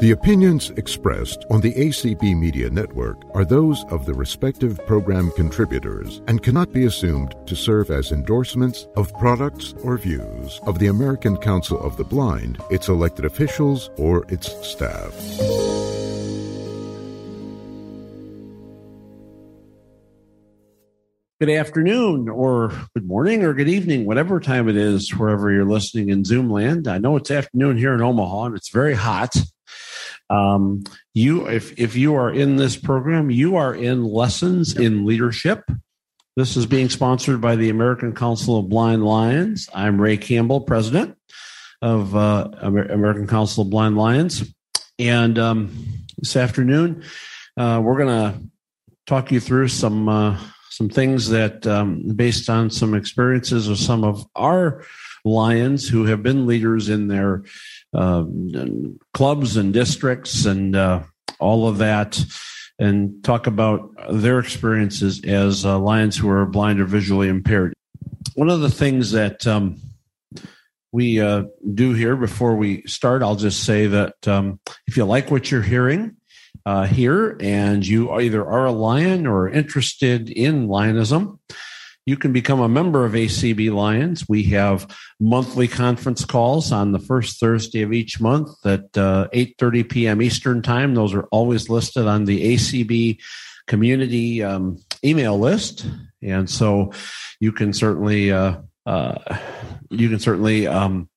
The opinions expressed on the ACB Media Network are those of the respective program contributors and cannot be assumed to serve as endorsements of products or views of the American Council of the Blind, its elected officials, or its staff. Good afternoon, or good morning, or good evening, whatever time it is, wherever you're listening in Zoom land. I know it's afternoon here in Omaha and it's very hot. Um, you, if if you are in this program, you are in lessons in leadership. This is being sponsored by the American Council of Blind Lions. I'm Ray Campbell, president of uh, American Council of Blind Lions, and um, this afternoon uh, we're going to talk you through some uh, some things that, um, based on some experiences of some of our lions who have been leaders in their uh, clubs and districts and uh, all of that, and talk about their experiences as uh, lions who are blind or visually impaired. One of the things that um, we uh, do here before we start, I'll just say that um, if you like what you're hearing, uh, here and you either are a lion or interested in lionism, you can become a member of ACB Lions. We have monthly conference calls on the first Thursday of each month at uh, 8:30 p.m. Eastern Time. Those are always listed on the ACB community um, email list, and so you can certainly uh, uh, you can certainly um,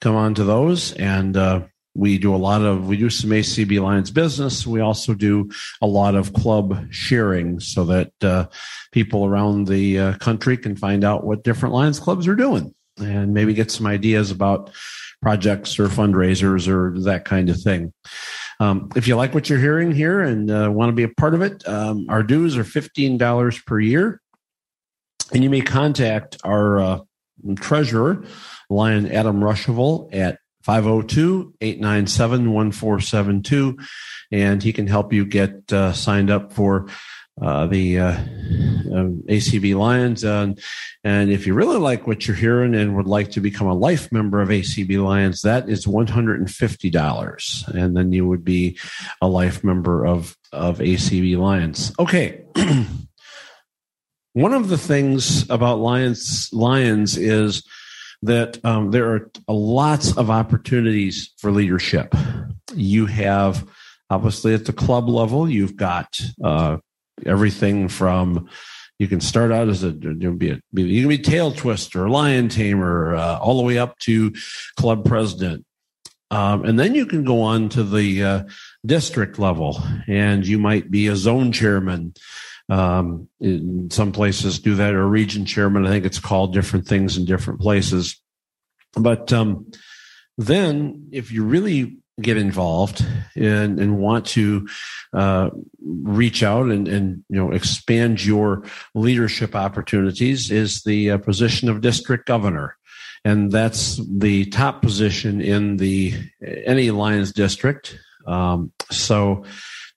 come on to those and uh, we do a lot of we do some acb lions business. We also do a lot of club sharing so that uh, people around the uh, country can find out what different lions clubs are doing and maybe get some ideas about projects or fundraisers or that kind of thing. Um, if you like what you're hearing here and uh, want to be a part of it um, our dues are $15 per year. And you may contact our uh, treasurer lion adam ruschival at 502 897 1472. And he can help you get uh, signed up for uh, the uh, um, ACB Lions. and if you really like what you're hearing and would like to become a life member of ACB Lions, that is $150. And then you would be a life member of, of ACB Lions. Okay. One of the things about Lions Lions is that um, there are lots of opportunities for leadership. You have obviously at the club level, you've got uh, everything from you can start out as a you can be a, you can be tail twister, lion tamer, uh, all the way up to club president. Um, and then you can go on to the uh, district level, and you might be a zone chairman. Um, in some places do that, or region chairman. I think it's called different things in different places. But um, then, if you really get involved and, and want to uh, reach out and, and you know expand your leadership opportunities, is the uh, position of district governor and that's the top position in the any Lions district. Um, so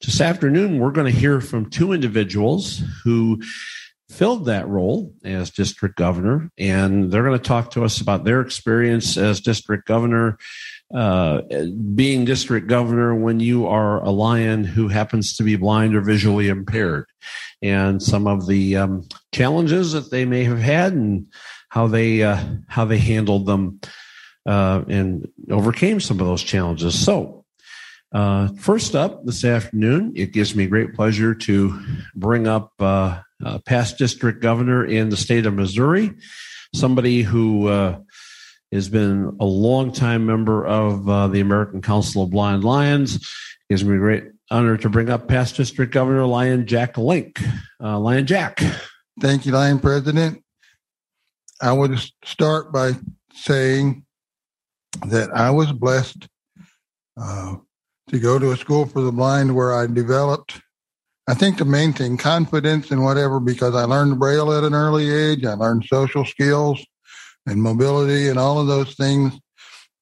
this afternoon, we're going to hear from two individuals who filled that role as district governor, and they're going to talk to us about their experience as district governor. Uh, being district governor when you are a lion who happens to be blind or visually impaired, and some of the um, challenges that they may have had, and how they uh, how they handled them uh, and overcame some of those challenges. So uh, first up this afternoon, it gives me great pleasure to bring up uh, uh, past district governor in the state of Missouri, somebody who uh, has been a longtime member of uh, the American Council of Blind Lions. It gives me great honor to bring up past district governor Lion Jack Link. Lion Jack. Thank you, Lion President. I would start by saying that I was blessed to go to a school for the blind where I developed, I think the main thing, confidence and whatever, because I learned Braille at an early age. I learned social skills and mobility and all of those things.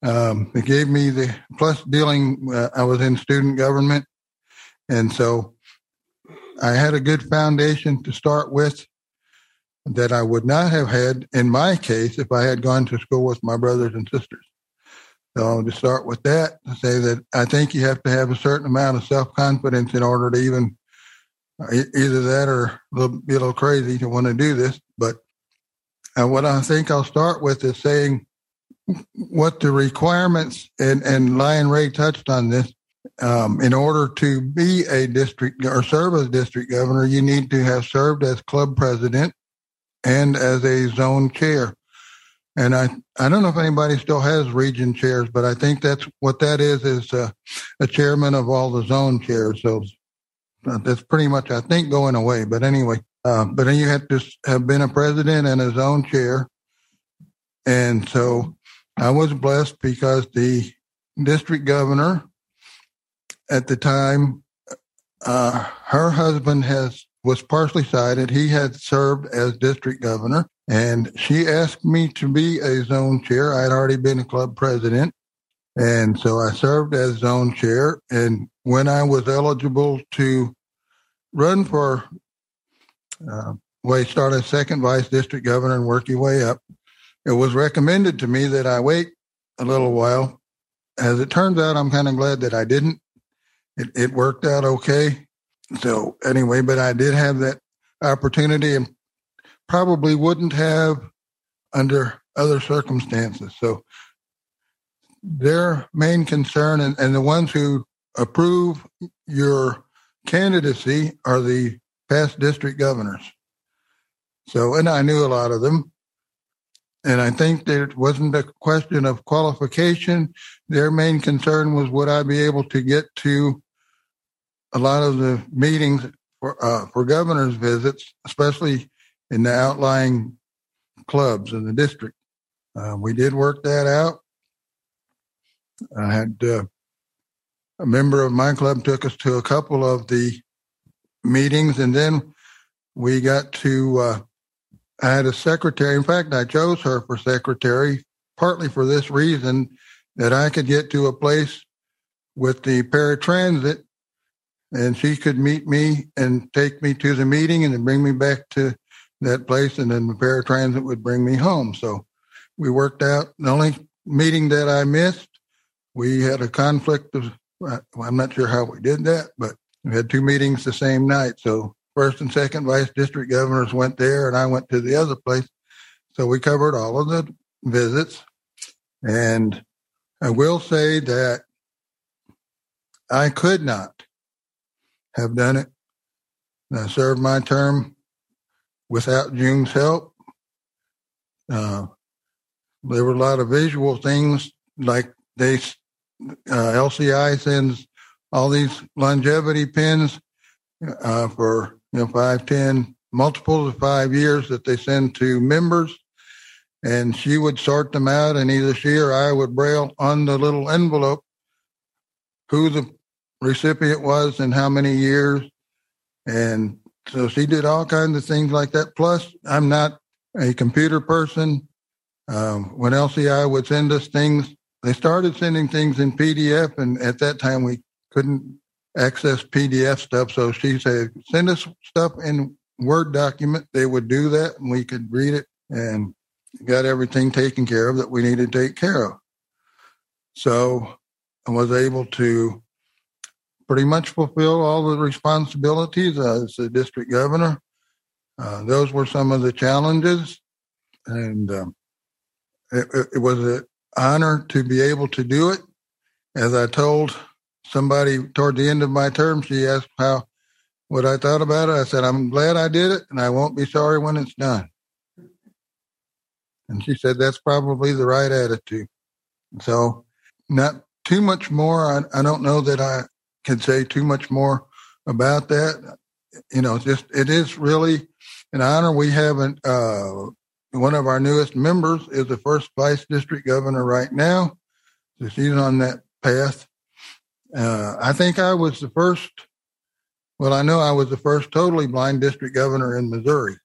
Um, it gave me the plus dealing, uh, I was in student government. And so I had a good foundation to start with that I would not have had in my case if I had gone to school with my brothers and sisters. So just start with that to say that I think you have to have a certain amount of self confidence in order to even either that or be a little crazy to want to do this. But uh, what I think I'll start with is saying what the requirements and and Lion Ray touched on this. Um, in order to be a district or serve as district governor, you need to have served as club president and as a zone chair. And I, I don't know if anybody still has region chairs, but I think that's what that is, is uh, a chairman of all the zone chairs. So uh, that's pretty much, I think, going away. But anyway, uh, but then you have to have been a president and a zone chair. And so I was blessed because the district governor at the time, uh, her husband has was partially sighted. He had served as district governor, and she asked me to be a zone chair. I had already been a club president, and so I served as zone chair. And when I was eligible to run for, uh, well, start as second vice district governor and work your way up, it was recommended to me that I wait a little while. As it turns out, I'm kind of glad that I didn't. It, it worked out okay. So anyway, but I did have that opportunity and probably wouldn't have under other circumstances. So their main concern and, and the ones who approve your candidacy are the past district governors. So, and I knew a lot of them. And I think that it wasn't a question of qualification. Their main concern was would I be able to get to a lot of the meetings for, uh, for governor's visits, especially in the outlying clubs in the district. Uh, we did work that out. I had uh, a member of my club took us to a couple of the meetings, and then we got to. Uh, I had a secretary. In fact, I chose her for secretary partly for this reason that I could get to a place with the paratransit and she could meet me and take me to the meeting and then bring me back to that place and then the paratransit would bring me home. So we worked out. The only meeting that i missed we had a conflict of i'm not sure how we did that but we had two meetings the same night. So first and second vice district governors went there and i went to the other place. So we covered all of the visits. And i will say that i could not have done it. I served my term without June's help. Uh, there were a lot of visual things like they uh, LCI sends all these longevity pins uh, for you know five, ten, multiples of five years that they send to members, and she would sort them out, and either she or I would braille on the little envelope who the recipient was and how many years. And so she did all kinds of things like that. Plus, I'm not a computer person. Um, when LCI would send us things, they started sending things in PDF, and at that time we couldn't access PDF stuff. So she said, "Send us stuff in Word document." They would do that, and we could read it and got everything taken care of that we needed to take care of. So I was able to pretty much fulfill all the responsibilities as the district governor. Uh, those were some of the challenges, and um, it, it, was an honor to be able to do it. As I told somebody toward the end of my term, she asked how what I thought about it. I said, "I'm glad I did it, and I won't be sorry when it's done." And she said, "That's probably the right attitude." So, not too much more. I, I don't know that I can say too much more about that. You know, just it is really an honor. We haven't. Uh, one of our newest members is the first vice district governor right now. So she's on that path. Uh, I think I was the first. Well, I know I was the first totally blind district governor in Missouri.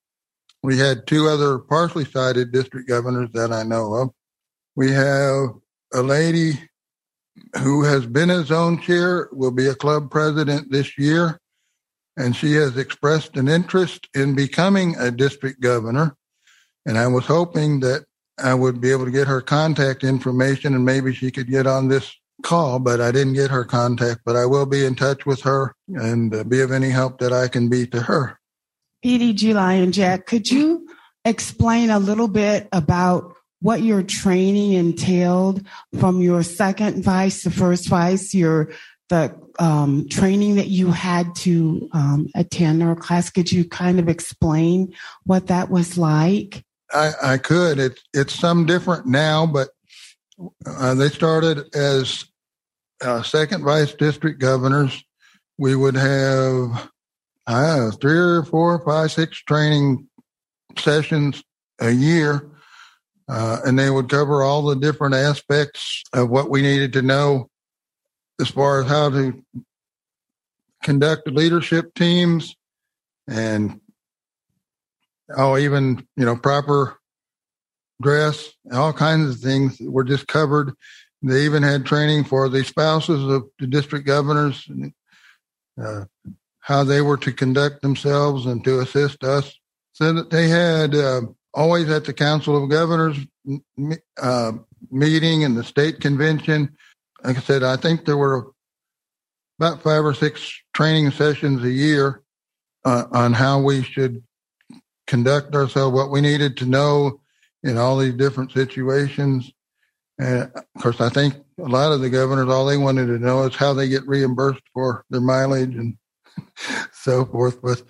We had two other partially sighted district governors that I know of. We have a lady who has been a zone chair, will be a club president this year, and she has expressed an interest in becoming a district governor. And I was hoping that I would be able to get her contact information and maybe she could get on this call, but I didn't get her contact. But I will be in touch with her and uh, be of any help that I can be to her. PDG Lion Jack, could you explain a little bit about what your training entailed from your second vice to first vice, your the um, training that you had to um, attend or class. Could you kind of explain what that was like? I, I could. It, it's some different now, but uh, they started as uh, second vice district governors. We would have uh, three or four, five, six training sessions a year. Uh, and they would cover all the different aspects of what we needed to know as far as how to conduct leadership teams and oh even you know proper dress all kinds of things were just covered. They even had training for the spouses of the district governors uh, how they were to conduct themselves and to assist us. So that they had uh, always at the council of governors uh, meeting and the state convention like I said, I think there were about five or six training sessions a year uh, on how we should conduct ourselves, what we needed to know in all these different situations. And of course, I think a lot of the governors, all they wanted to know is how they get reimbursed for their mileage and so forth. But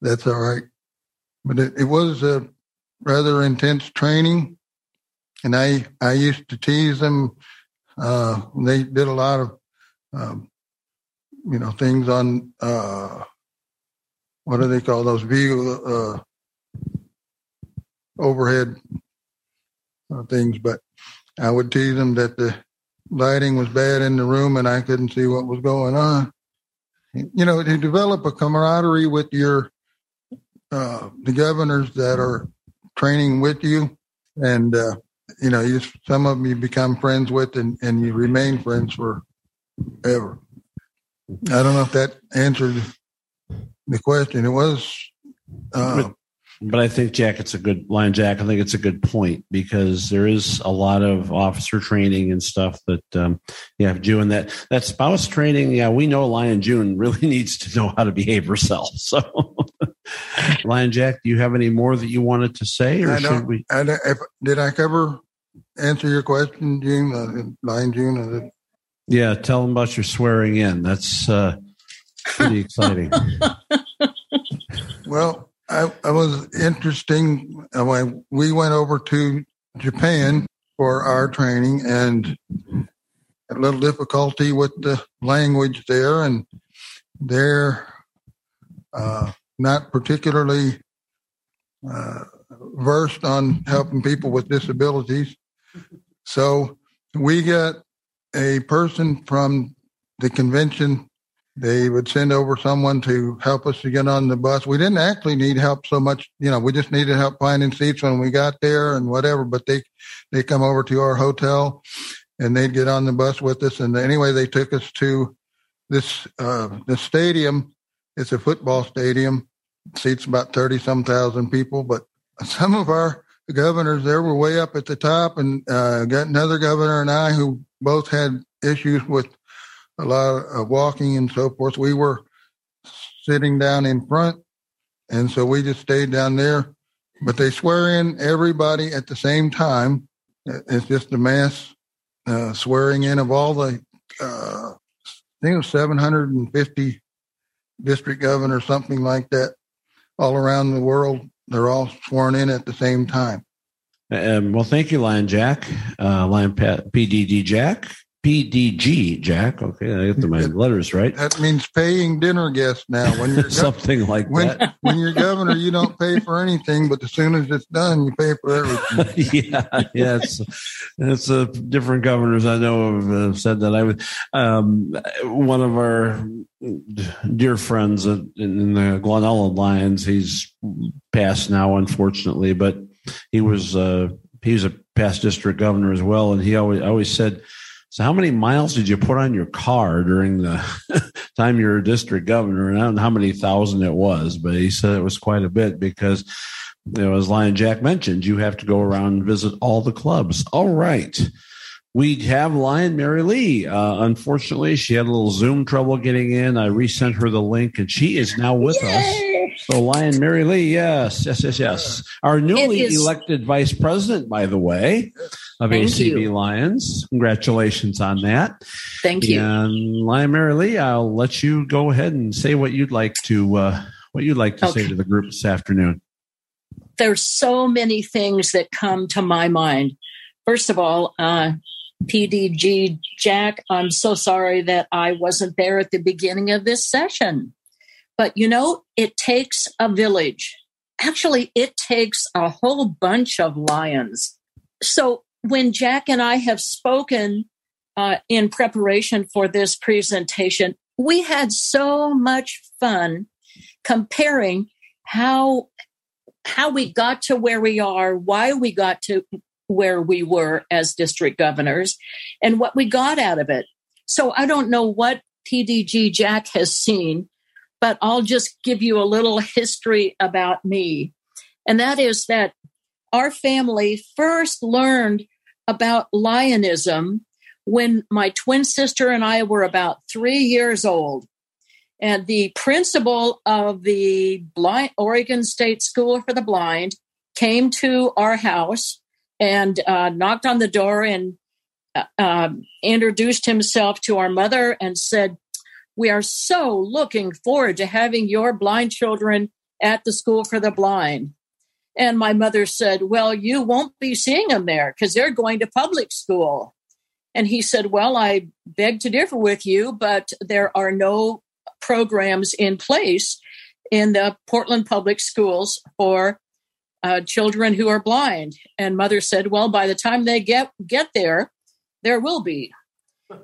that's all right. But it, it was a rather intense training. And I, I used to tease them uh, they did a lot of, um, you know, things on uh, what do they call those view uh, overhead uh, things. But I would tease them that the lighting was bad in the room and I couldn't see what was going on. You know, to develop a camaraderie with your uh, the governors that are training with you and uh, you know, you some of them you become friends with and, and you remain friends forever. I don't know if that answered the question. It was, uh, but, I think Jack, it's a good line, Jack. I think it's a good point because there is a lot of officer training and stuff that um, you have June that that spouse training. Yeah, we know Lion June really needs to know how to behave herself. So, Lion Jack, do you have any more that you wanted to say, or should we? I if, did I cover answer your question, June? Uh, Lion June? Uh, yeah, tell them about your swearing in. That's uh, pretty exciting. well, I, I was interesting. When we went over to Japan for our training and a little difficulty with the language there, and they're uh, not particularly uh, versed on helping people with disabilities. So we got a person from the convention. They would send over someone to help us to get on the bus. We didn't actually need help so much, you know, we just needed help finding seats when we got there and whatever, but they, they come over to our hotel and they'd get on the bus with us. And anyway, they took us to this, uh, the stadium. It's a football stadium, seats about 30 some thousand people, but some of our governors there were way up at the top, and uh, got another governor and I who both had issues with a lot of walking and so forth. We were sitting down in front, and so we just stayed down there. But they swear in everybody at the same time. It's just a mass uh, swearing in of all the, uh, I think it was 750 district governors, something like that, all around the world they're all sworn in at the same time. Um, well, thank you, Lion Jack, uh, Lion PDD Jack. PDG, Jack. Okay, I get the my letters right. That means paying dinner guests now. When you're something like when, that. When you're governor, you don't pay for anything, but as soon as it's done, you pay for everything. yeah, yeah. It's it's uh, different governors I know have uh, said that. I would. Um, one of our dear friends in the Glenella Lions. He's passed now, unfortunately, but he was uh, he was a past district governor as well, and he always always said so, how many miles did you put on your car during the time you were district governor? And I don't know how many thousand it was, but he said it was quite a bit because you know, as Lion Jack mentioned, you have to go around and visit all the clubs. All right. We have Lion Mary Lee. Uh, unfortunately, she had a little Zoom trouble getting in. I resent her the link, and she is now with Yay! us. So, Lion Mary Lee, yes, yes, yes, yes. Our newly elected vice president, by the way, of Thank ACB you. Lions. Congratulations on that. Thank you. And Lion Mary Lee, I'll let you go ahead and say what you'd like to uh, what you'd like to okay. say to the group this afternoon there's so many things that come to my mind. First of all, uh, PDG Jack, I'm so sorry that I wasn't there at the beginning of this session. But you know, it takes a village. Actually, it takes a whole bunch of lions. So when Jack and I have spoken uh, in preparation for this presentation, we had so much fun comparing how how we got to where we are, why we got to where we were as district governors, and what we got out of it. So I don't know what PDG Jack has seen, but I'll just give you a little history about me. And that is that our family first learned about Lionism when my twin sister and I were about three years old. And the principal of the blind, Oregon State School for the Blind came to our house and uh, knocked on the door and uh, um, introduced himself to our mother and said, We are so looking forward to having your blind children at the School for the Blind. And my mother said, Well, you won't be seeing them there because they're going to public school. And he said, Well, I beg to differ with you, but there are no programs in place in the Portland public schools for uh, children who are blind. And mother said, "Well, by the time they get get there, there will be."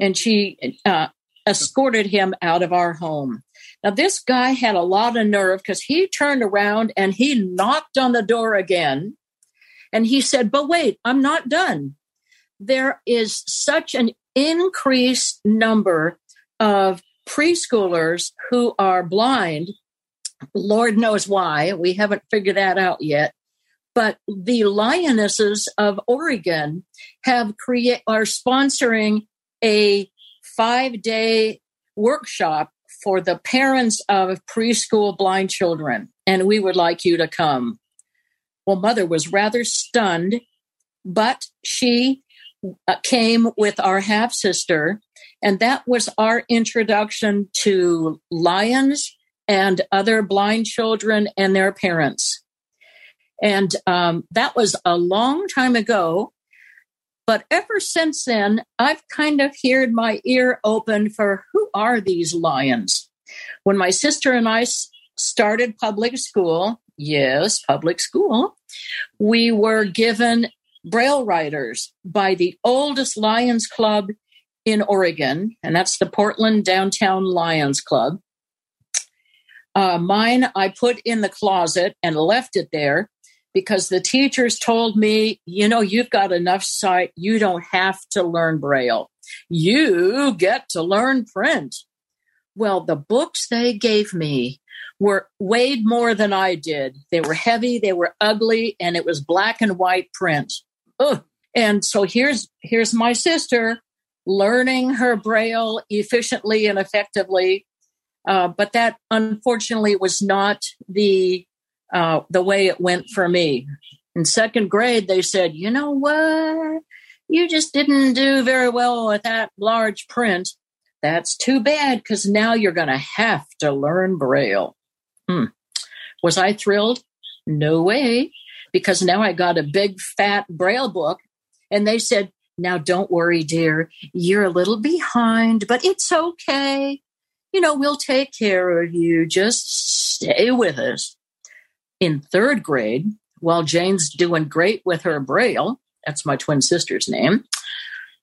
And she uh, escorted him out of our home. Now, this guy had a lot of nerve because he turned around and he knocked on the door again. And he said, But wait, I'm not done. There is such an increased number of preschoolers who are blind. Lord knows why. We haven't figured that out yet. But the Lionesses of Oregon have create are sponsoring a five day workshop for the parents of preschool blind children, and we would like you to come. Well, mother was rather stunned, but she uh, came with our half sister and that was our introduction to lions and other blind children and their parents. And um, that was a long time ago. But ever since then, I've kind of heard my ear open for who are these lions? When my sister and I started public school, yes, public school, we were given braille writers by the oldest Lions Club in Oregon, and that's the Portland Downtown Lions Club. Uh, mine I put in the closet and left it there because the teachers told me, you know, you've got enough sight, you don't have to learn Braille. You get to learn print. Well, the books they gave me were weighed more than I did. They were heavy, they were ugly, and it was black and white print. Ugh. And so here's here's my sister learning her braille efficiently and effectively. Uh, but that unfortunately was not the uh, the way it went for me. In second grade, they said, "You know what? You just didn't do very well with that large print. That's too bad because now you're going to have to learn braille." Hmm. Was I thrilled? No way, because now I got a big fat braille book, and they said, now, don't worry, dear. You're a little behind, but it's okay. You know, we'll take care of you. Just stay with us. In third grade, while Jane's doing great with her braille, that's my twin sister's name,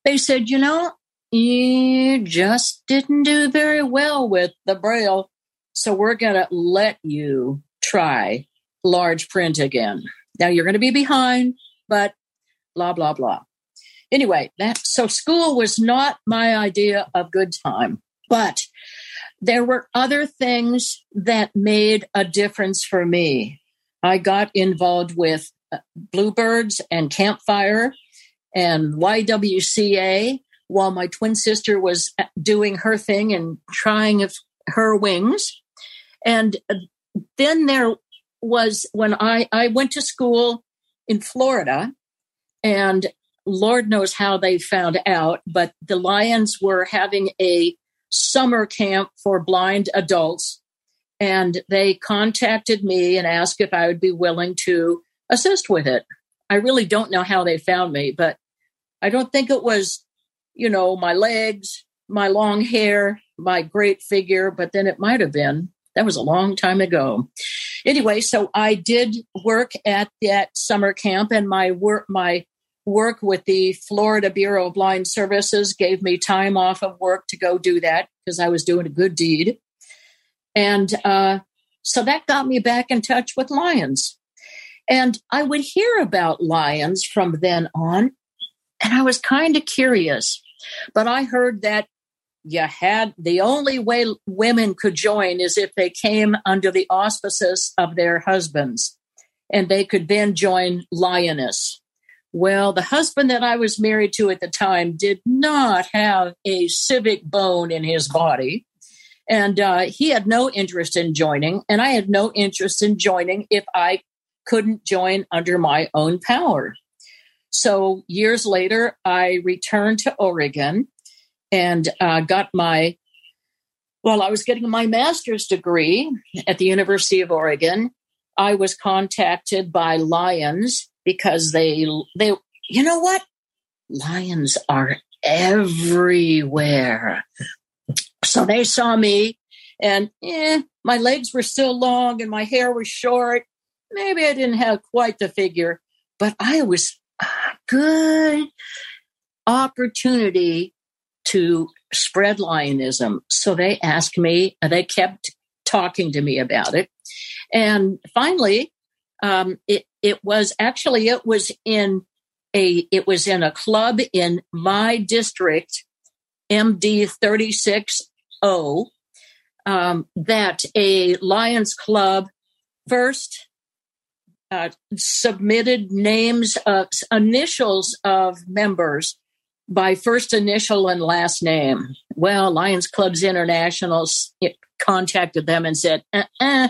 they said, you know, you just didn't do very well with the braille. So we're going to let you try large print again. Now you're going to be behind, but blah, blah, blah. Anyway, that so school was not my idea of good time, but there were other things that made a difference for me. I got involved with uh, Bluebirds and Campfire and YWCA while my twin sister was uh, doing her thing and trying her wings. And uh, then there was when I, I went to school in Florida, and Lord knows how they found out, but the Lions were having a summer camp for blind adults. And they contacted me and asked if I would be willing to assist with it. I really don't know how they found me, but I don't think it was, you know, my legs, my long hair, my great figure, but then it might have been. That was a long time ago. Anyway, so I did work at that summer camp and my work my work with the Florida Bureau of Blind Services gave me time off of work to go do that because I was doing a good deed. And uh, so that got me back in touch with lions. And I would hear about lions from then on. And I was kind of curious. But I heard that you had the only way women could join is if they came under the auspices of their husbands. And they could then join Lioness. Well, the husband that I was married to at the time did not have a civic bone in his body. And uh, he had no interest in joining, and I had no interest in joining if I couldn't join under my own power. So years later, I returned to Oregon and uh, got my, well, I was getting my master's degree at the University of Oregon. I was contacted by Lions because they they you know what lions are everywhere so they saw me and eh, my legs were still long and my hair was short. Maybe i didn't have quite the figure but i was a good opportunity to spread lionism. So they asked me they kept talking to me about it. And finally um, it it was actually it was in a it was in a club in my district, MD thirty six O, um, that a Lions Club first uh, submitted names of initials of members by first initial and last name. Well, Lions Clubs International contacted them and said, uh-uh,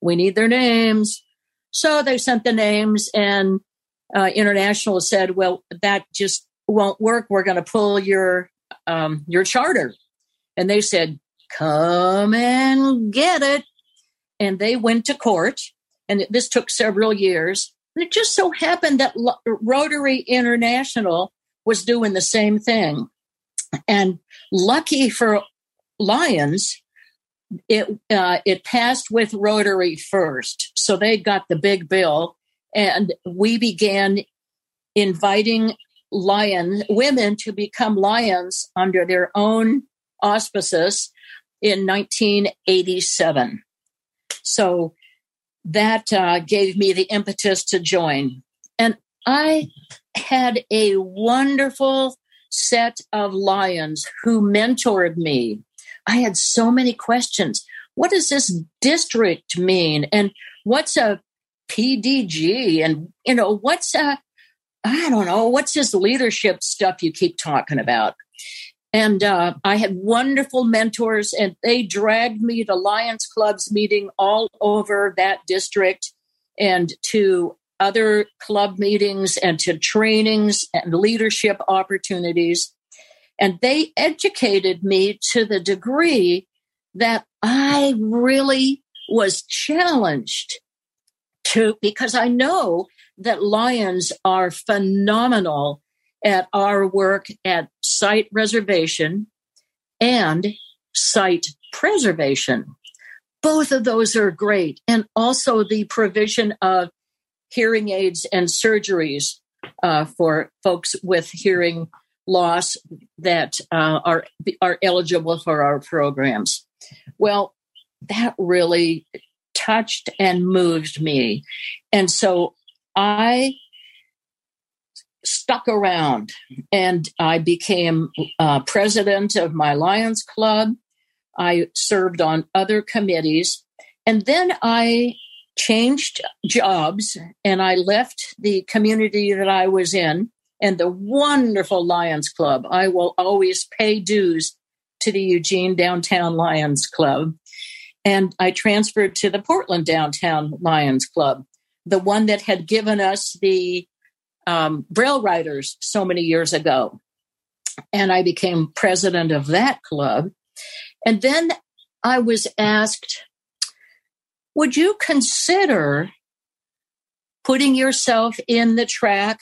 "We need their names." So they sent the names, and uh, International said, "Well, that just won't work. We're going to pull your um, your charter." And they said, "Come and get it." And they went to court, and this took several years. And it just so happened that Rotary International was doing the same thing. And lucky for Lions, it uh, it passed with Rotary first, so they got the big bill, and we began inviting lion women to become lions under their own auspices in 1987. So that uh, gave me the impetus to join, and I had a wonderful set of lions who mentored me I had so many questions. What does this district mean? And what's a PDG? And, you know, what's a, I don't know, what's this leadership stuff you keep talking about? And uh, I had wonderful mentors, and they dragged me to Lions Clubs meeting all over that district and to other club meetings and to trainings and leadership opportunities. And they educated me to the degree that I really was challenged to, because I know that lions are phenomenal at our work at sight reservation and sight preservation. Both of those are great. And also the provision of hearing aids and surgeries uh, for folks with hearing loss that uh, are are eligible for our programs. Well, that really touched and moved me, and so I stuck around and I became uh, president of my Lions Club. I served on other committees, and then I changed jobs and I left the community that I was in and the wonderful Lions Club. I will always pay dues to the Eugene Downtown Lions Club. And I transferred to the Portland Downtown Lions Club, the one that had given us the um, Braille Writers so many years ago. And I became president of that club. And then I was asked, would you consider putting yourself in the track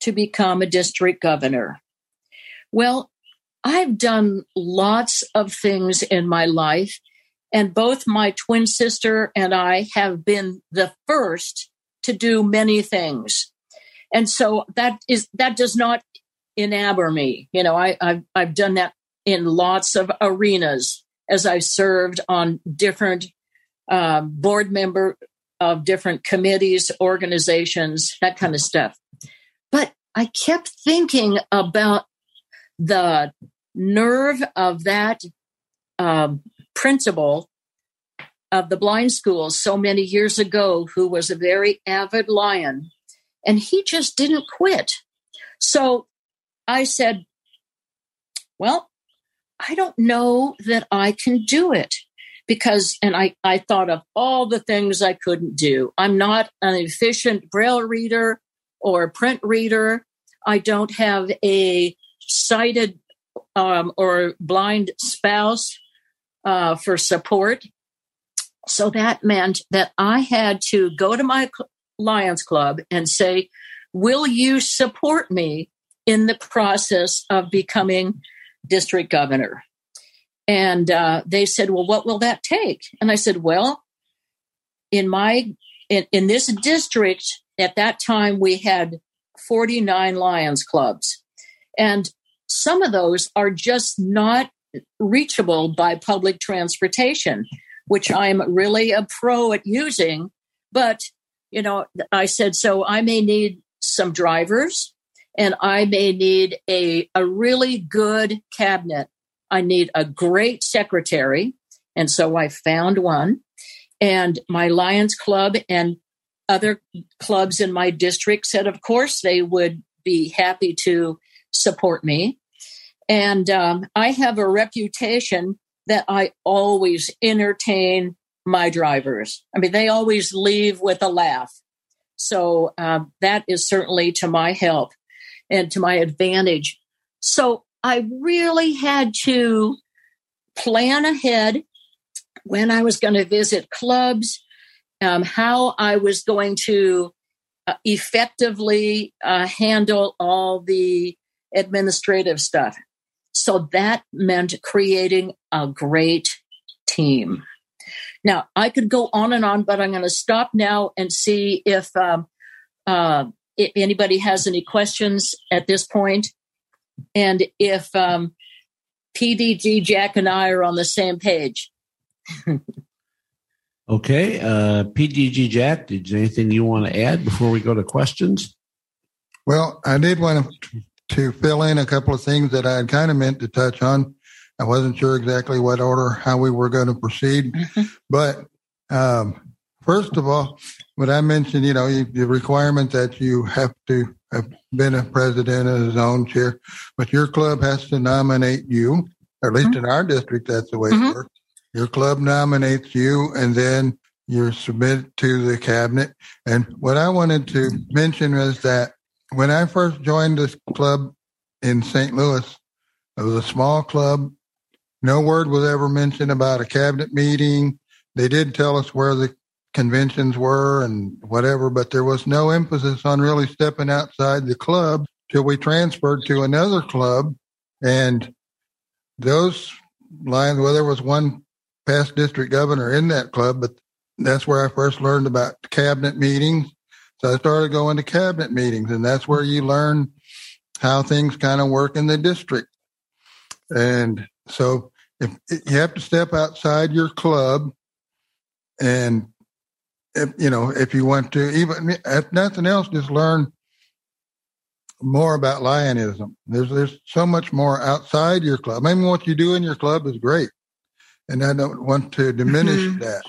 to become a district governor? Well, I've done lots of things in my life, and both my twin sister and I have been the first to do many things. And so that is that does not enamor me. You know, I, I've I've done that in lots of arenas as I've served on different uh, board member of different committees, organizations, that kind of stuff. But I kept thinking about the nerve of that um, principal of the blind school so many years ago, who was a very avid lion, and he just didn't quit. So I said, Well, I don't know that I can do it because, and I, I thought of all the things I couldn't do. I'm not an efficient braille reader or print reader. I don't have a sighted um, or blind spouse uh, for support. So that meant that I had to go to my Lions Club and say, Will you support me in the process of becoming district governor? And uh, they said, Well, what will that take? And I said, Well, in my in, in this district at that time we had 49 lions clubs and some of those are just not reachable by public transportation, which I'm really a pro at using. But, you know, I said, so I may need some drivers and I may need a, a really good cabinet. I need a great secretary. And so I found one. And my Lions Club and other clubs in my district said, of course, they would be happy to support me. And um, I have a reputation that I always entertain my drivers. I mean, they always leave with a laugh. So uh, that is certainly to my help and to my advantage. So I really had to plan ahead when I was going to visit clubs, um, how I was going to uh, effectively uh, handle all the administrative stuff. So that meant creating a great team. Now, I could go on and on, but I'm going to stop now and see if, um, uh, if anybody has any questions at this point, and if um, PDG Jack and I are on the same page. okay, uh, PDG Jack, did anything you want to add before we go to questions? Well, I did want to to fill in a couple of things that I had kind of meant to touch on. I wasn't sure exactly what order, how we were going to proceed. Mm-hmm. But um, first of all, what I mentioned, you know, the requirement that you have to have been a president and a zone chair, but your club has to nominate you, or at least mm-hmm. in our district, that's the way mm-hmm. it works. Your club nominates you, and then you're submitted to the cabinet. And what I wanted to mention was that when I first joined this club in St. Louis, it was a small club. No word was ever mentioned about a cabinet meeting. They did tell us where the conventions were and whatever, but there was no emphasis on really stepping outside the club till we transferred to another club. And those lines, well, there was one past district governor in that club, but that's where I first learned about cabinet meetings so I started going to cabinet meetings, and that's where you learn how things kind of work in the district. And so if, you have to step outside your club, and if, you know if you want to, even if nothing else, just learn more about lionism. There's there's so much more outside your club. I mean, what you do in your club is great, and I don't want to diminish mm-hmm. that.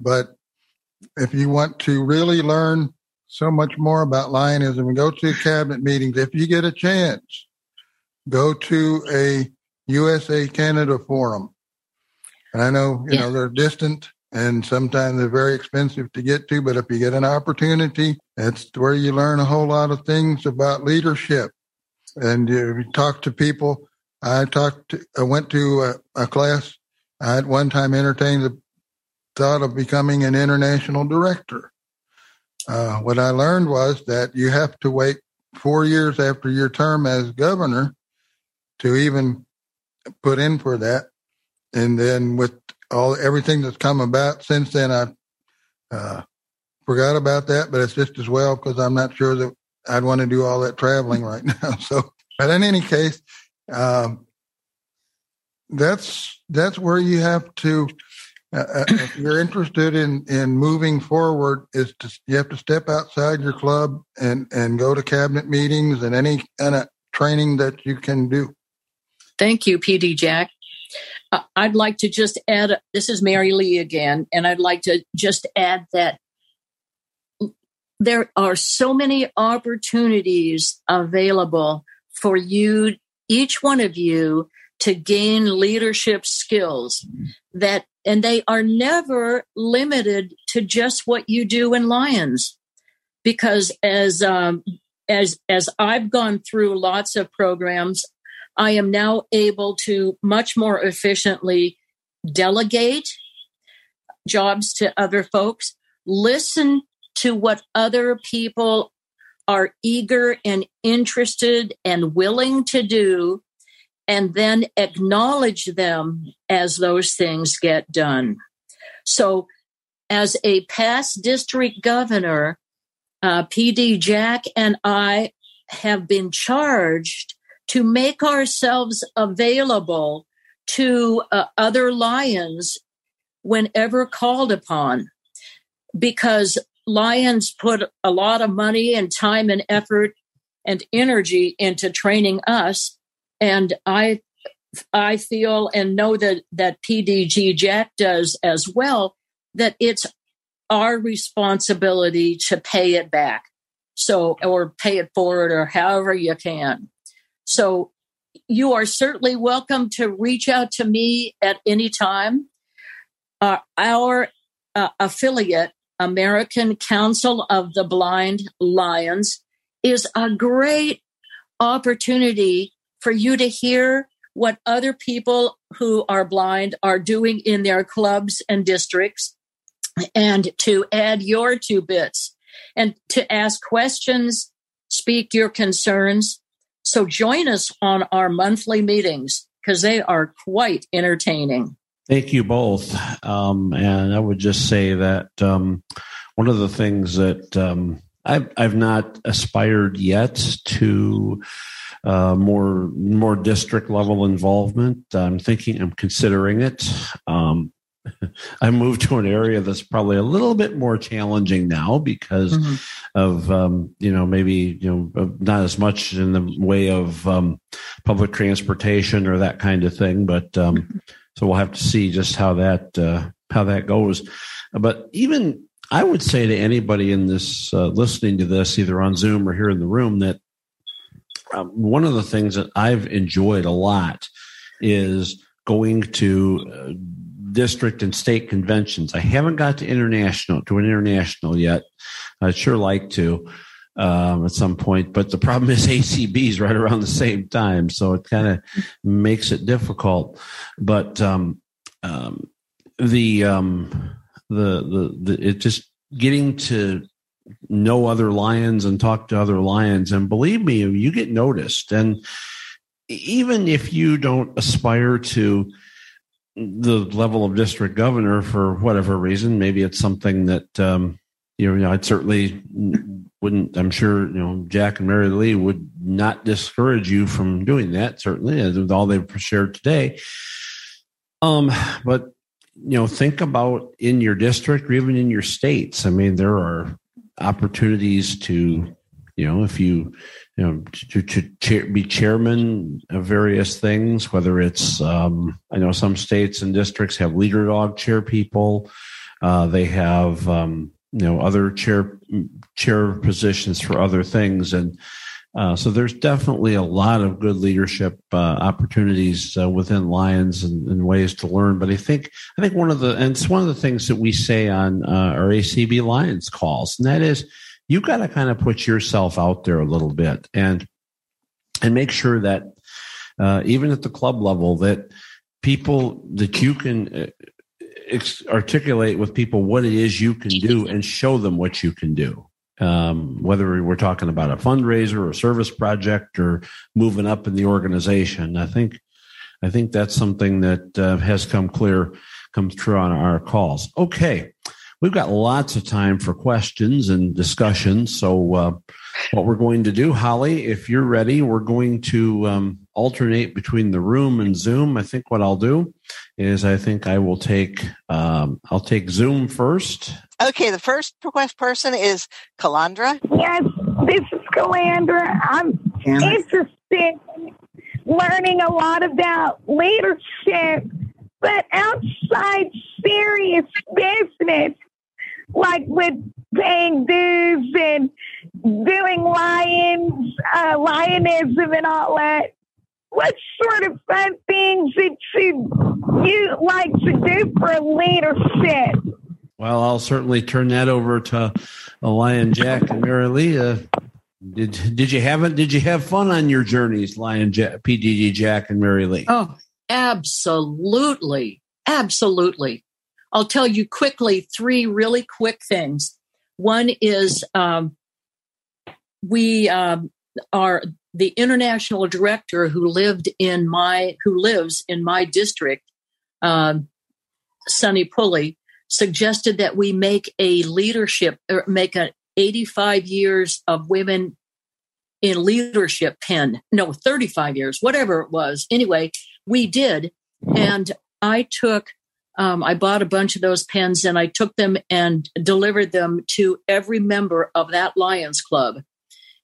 But if you want to really learn so much more about Lionism, go to cabinet meetings. If you get a chance, go to a USA Canada forum. And I know, you yeah. know, they're distant and sometimes they're very expensive to get to, but if you get an opportunity, it's where you learn a whole lot of things about leadership. And you talk to people. I talked, to, I went to a, a class. I at one time entertained the thought of becoming an international director. Uh, what I learned was that you have to wait four years after your term as governor to even put in for that. And then with all everything that's come about since then, I uh, forgot about that. But it's just as well because I'm not sure that I'd want to do all that traveling right now. So, but in any case, um, that's that's where you have to. Uh, uh if you're interested in in moving forward, is to you have to step outside your club and and go to cabinet meetings and any kind of training that you can do. Thank you, PD Jack. Uh, I'd like to just add this is Mary Lee again, and I'd like to just add that there are so many opportunities available for you, each one of you, to gain leadership skills that, and they are never limited to just what you do in Lions. Because as, um, as, as I've gone through lots of programs, I am now able to much more efficiently delegate jobs to other folks, listen to what other people are eager and interested and willing to do, and then acknowledge them as those things get done. So, as a past district governor, uh, PD Jack and I have been charged to make ourselves available to uh, other lions whenever called upon. Because lions put a lot of money and time and effort and energy into training us. And i i feel and know that that pdg jack does as well that it's our responsibility to pay it back. So or pay it forward or however you can so you are certainly welcome to reach out to me at any time. Uh, our uh, affiliate, American Council of the Blind Lions, is a great opportunity for you to hear what other people who are blind are doing in their clubs and districts and to add your two bits and to ask questions, speak your concerns, so join us on our monthly meetings because they are quite entertaining. Thank you both. Um, and I would just say that um, one of the things that um, I've, I've not aspired yet to uh, more more district level involvement. I'm thinking, I'm considering it. Um, I moved to an area that's probably a little bit more challenging now because mm-hmm. of um, you know maybe you know not as much in the way of um, public transportation or that kind of thing. But um, mm-hmm. so we'll have to see just how that uh, how that goes. But even I would say to anybody in this uh, listening to this, either on Zoom or here in the room, that um, one of the things that I've enjoyed a lot is going to uh, district and state conventions. I haven't got to international to an international yet. I'd sure like to um, at some point, but the problem is ACB is right around the same time, so it kind of makes it difficult. But um, um, the, um, the the the it just getting to know other lions and talk to other lions, and believe me, you get noticed. And even if you don't aspire to the level of district governor for whatever reason. Maybe it's something that um, you know I'd certainly wouldn't. I'm sure you know Jack and Mary Lee would not discourage you from doing that. Certainly, as with all they've shared today. Um, but you know, think about in your district or even in your states. I mean, there are opportunities to you know if you you know to, to chair, be chairman of various things whether it's um, i know some states and districts have leader dog chair people uh, they have um, you know other chair chair positions for other things and uh, so there's definitely a lot of good leadership uh, opportunities uh, within Lions and, and, ways to learn. But I think I think one of the and it's one of the things that we say on uh, our ACB Lions calls, and that is you got to kind of put yourself out there a little bit and and make sure that uh, even at the club level that people that you can uh, ex- articulate with people what it is you can do and show them what you can do um, whether we're talking about a fundraiser or a service project or moving up in the organization. I think, I think that's something that uh, has come clear, comes true on our calls. Okay. We've got lots of time for questions and discussions. So, uh, what we're going to do, Holly, if you're ready, we're going to um, alternate between the room and Zoom. I think what I'll do is I think I will take um, I'll take Zoom first. Okay, the first request person is Calandra. Yes, this is Calandra. I'm interested in learning a lot about leadership, but outside serious business, like with paying dues and doing lions, uh, lionism and all that. What sort of fun things did you like to do for leadership? Well, I'll certainly turn that over to Lion Jack and Mary Lee. Uh, did did you have it? Did you have fun on your journeys, Lion Jack, PDG Jack and Mary Lee? Oh, absolutely, absolutely. I'll tell you quickly three really quick things. One is um, we um, are the international director who lived in my who lives in my district, um, Sunny Pulley, suggested that we make a leadership or make a 85 years of women in leadership pen. No, 35 years, whatever it was. Anyway, we did, and I took um, I bought a bunch of those pens and I took them and delivered them to every member of that Lions Club.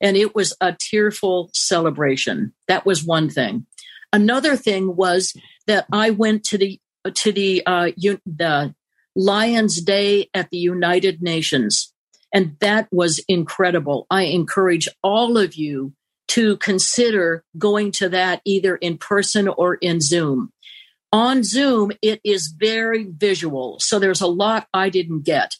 And it was a tearful celebration. That was one thing. Another thing was that I went to the to the uh, the Lions Day at the United Nations, and that was incredible. I encourage all of you to consider going to that either in person or in Zoom. On Zoom, it is very visual, so there's a lot I didn't get.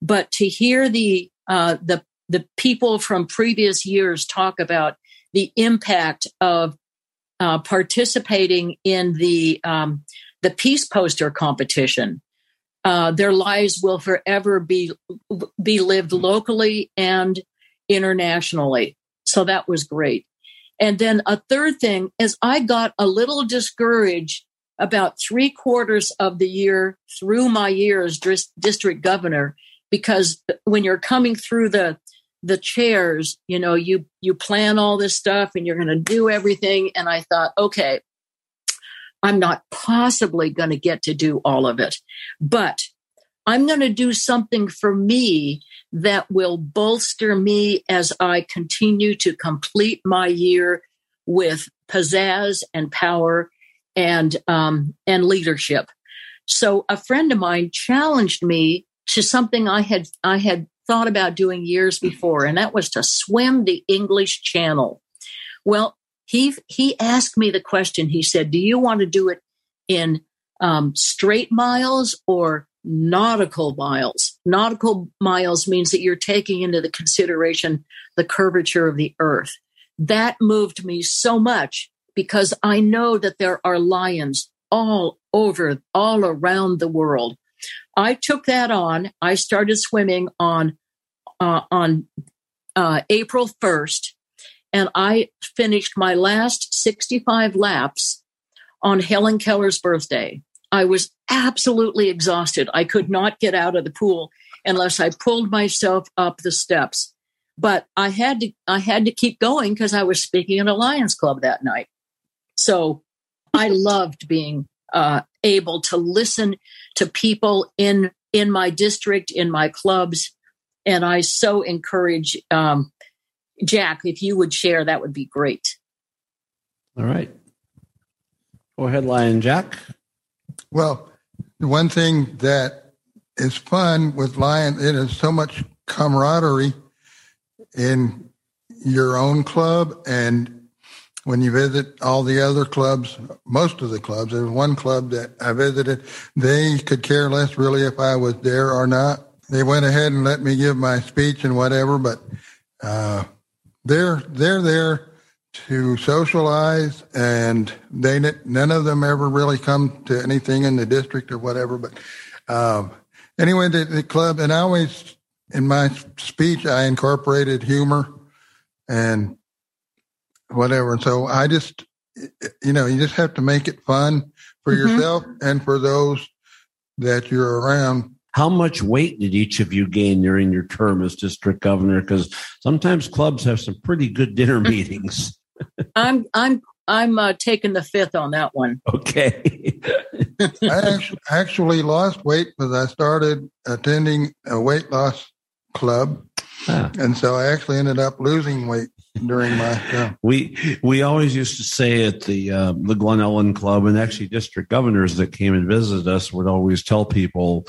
But to hear the uh, the the people from previous years talk about the impact of uh, participating in the um, the peace poster competition, uh, their lives will forever be be lived locally and internationally. So that was great. And then a third thing is I got a little discouraged about three quarters of the year through my year as district governor because when you're coming through the the chairs you know you you plan all this stuff and you're going to do everything. And i thought okay i'm not possibly going to get to do all of it but i'm going to do something for me that will bolster me as i continue to complete my year with pizzazz and power and um, and leadership. So a friend of mine challenged me to something I had I had thought about doing years before, and that was to swim the English Channel. Well, he he asked me the question. He said, "Do you want to do it in um, straight miles or nautical miles?" Nautical miles means that you're taking into the consideration the curvature of the Earth. That moved me so much because I know that there are lions all over, all around the world. I took that on. I started swimming on uh, on uh, April first, and I finished my last sixty-five laps on Helen Keller's birthday. I was absolutely exhausted. I could not get out of the pool unless I pulled myself up the steps. But I had to I had to keep going because I was speaking at a Lions Club that night. So I loved being uh, able to listen to people in in my district, in my clubs, and I so encourage um, Jack if you would share, that would be great. All right, go ahead, Lion Jack. Well, the one thing that is fun with Lion. It is so much camaraderie in your own club and when you visit all the other clubs, most of the clubs, there was one club that I visited, they could care less really if I was there or not. They went ahead and let me give my speech and whatever, but uh, they're they're there to socialize, and they none of them ever really come to anything in the district or whatever. But um, anyway, the, the club, and I always in my speech I incorporated humor and whatever. And so I just, you know, you just have to make it fun for mm-hmm. yourself and for those that you're around. How much weight did each of you gain during your term as district governor? Because sometimes clubs have some pretty good dinner meetings. I'm I'm I'm uh, taking the fifth on that one. Okay. I actually, actually lost weight because I started attending a weight loss club, ah. and so I actually ended up losing weight during my term. We we always used to say at the uh, the Glen Ellyn Club, and actually district governors that came and visited us would always tell people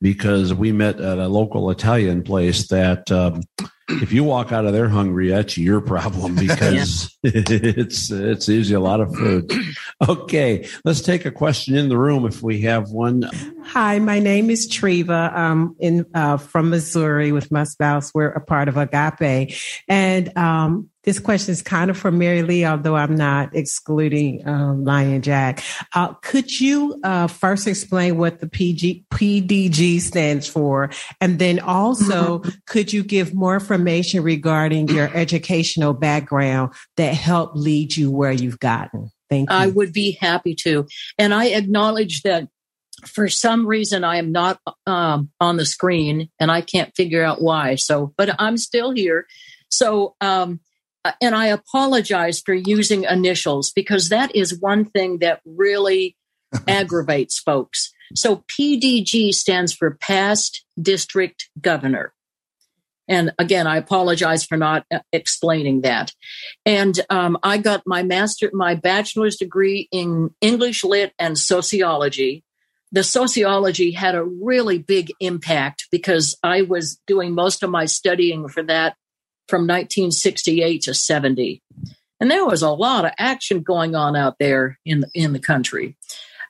because we met at a local Italian place that. Um, if you walk out of there hungry, that's your problem because yeah. it's it's usually a lot of food. Okay, let's take a question in the room if we have one. Hi, my name is Treva. Um, in uh, from Missouri with my spouse. We're a part of Agape, and um, this question is kind of for Mary Lee, although I'm not excluding um, Lion Jack. Uh, could you uh, first explain what the PG, PDG stands for? And then also, could you give more information regarding your educational background that helped lead you where you've gotten? Thank you. I would be happy to. And I acknowledge that for some reason I am not um, on the screen and I can't figure out why. So, but I'm still here. So, um, and I apologize for using initials because that is one thing that really aggravates folks. So PDG stands for past district governor. And again, I apologize for not uh, explaining that. And um, I got my master, my bachelor's degree in English lit and sociology. The sociology had a really big impact because I was doing most of my studying for that from 1968 to 70. And there was a lot of action going on out there in the, in the country.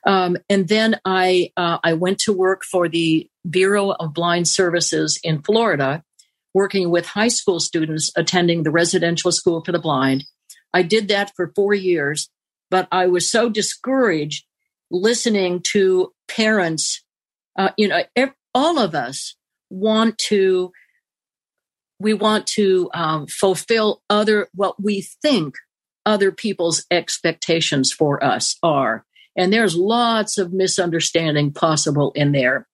Um, and then I uh, I went to work for the Bureau of Blind Services in Florida, working with high school students attending the residential school for the blind. I did that for four years, but I was so discouraged listening to parents. Uh, you know, all of us want to we want to um, fulfill other what we think other people's expectations for us are. And there's lots of misunderstanding possible in there.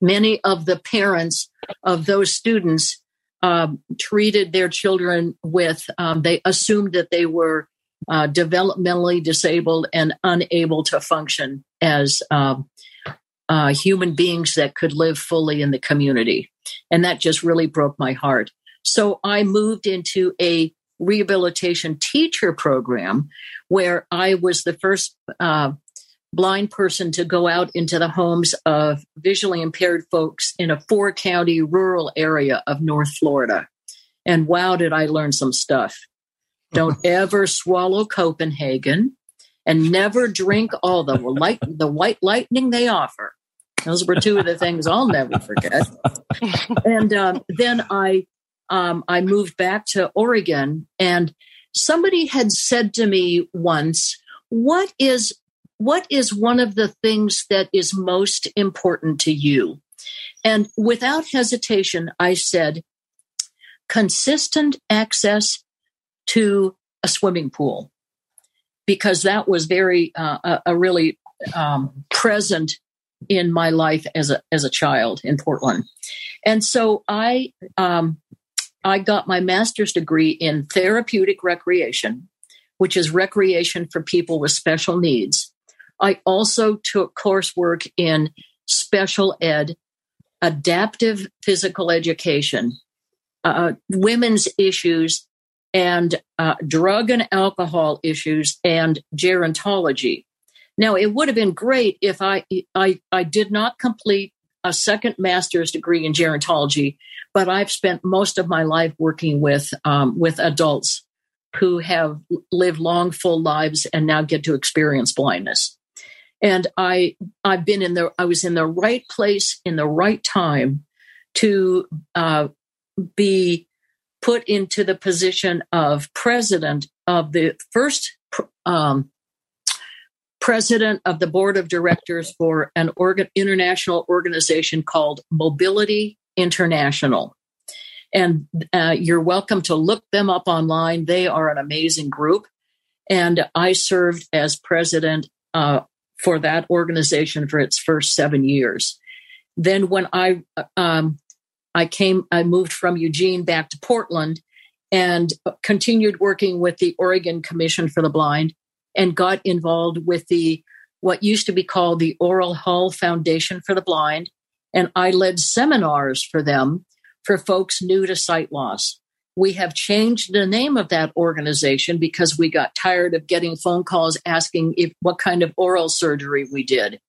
Many of the parents of those students um, treated their children with um, they assumed that they were uh, developmentally disabled and unable to function as um, uh, human beings that could live fully in the community and that just really broke my heart. So I moved into a rehabilitation teacher program where I was the first uh, blind person to go out into the homes of visually impaired folks in a four county rural area of North Florida. And wow, did I learn some stuff. Don't ever swallow Copenhagen and never drink all the light, the white lightning they offer. Those were two of the things I'll never forget. and um, then I um, I moved back to Oregon, and somebody had said to me once, "What is what is one of the things that is most important to you?" And without hesitation, I said, "Consistent access to a swimming pool," because that was very uh, a, a, really um, present in my life as a as a child in Portland, and so I um, I got my master's degree in therapeutic recreation, which is recreation for people with special needs. I also took coursework in special ed, adaptive physical education, uh, women's issues, and uh, drug and alcohol issues, and gerontology. Now, it would have been great if I I, I did not complete a second master's degree in gerontology, but I've spent most of my life working with um, with adults who have lived long, full lives and now get to experience blindness. And I I've been in the I was in the right place in the right time to uh, be put into the position of president of the first um, president of the board of directors for an international organization called Mobility International. And uh, you're welcome to look them up online. They are an amazing group. And I served as president uh, for that organization for its first seven years. Then, when I um, I came, I moved from Eugene back to Portland and continued working with the Oregon Commission for the Blind and got involved with the what used to be called the Oral Hull Foundation for the Blind. And I led seminars for them for folks new to sight loss. We have changed the name of that organization because we got tired of getting phone calls asking if what kind of oral surgery we did.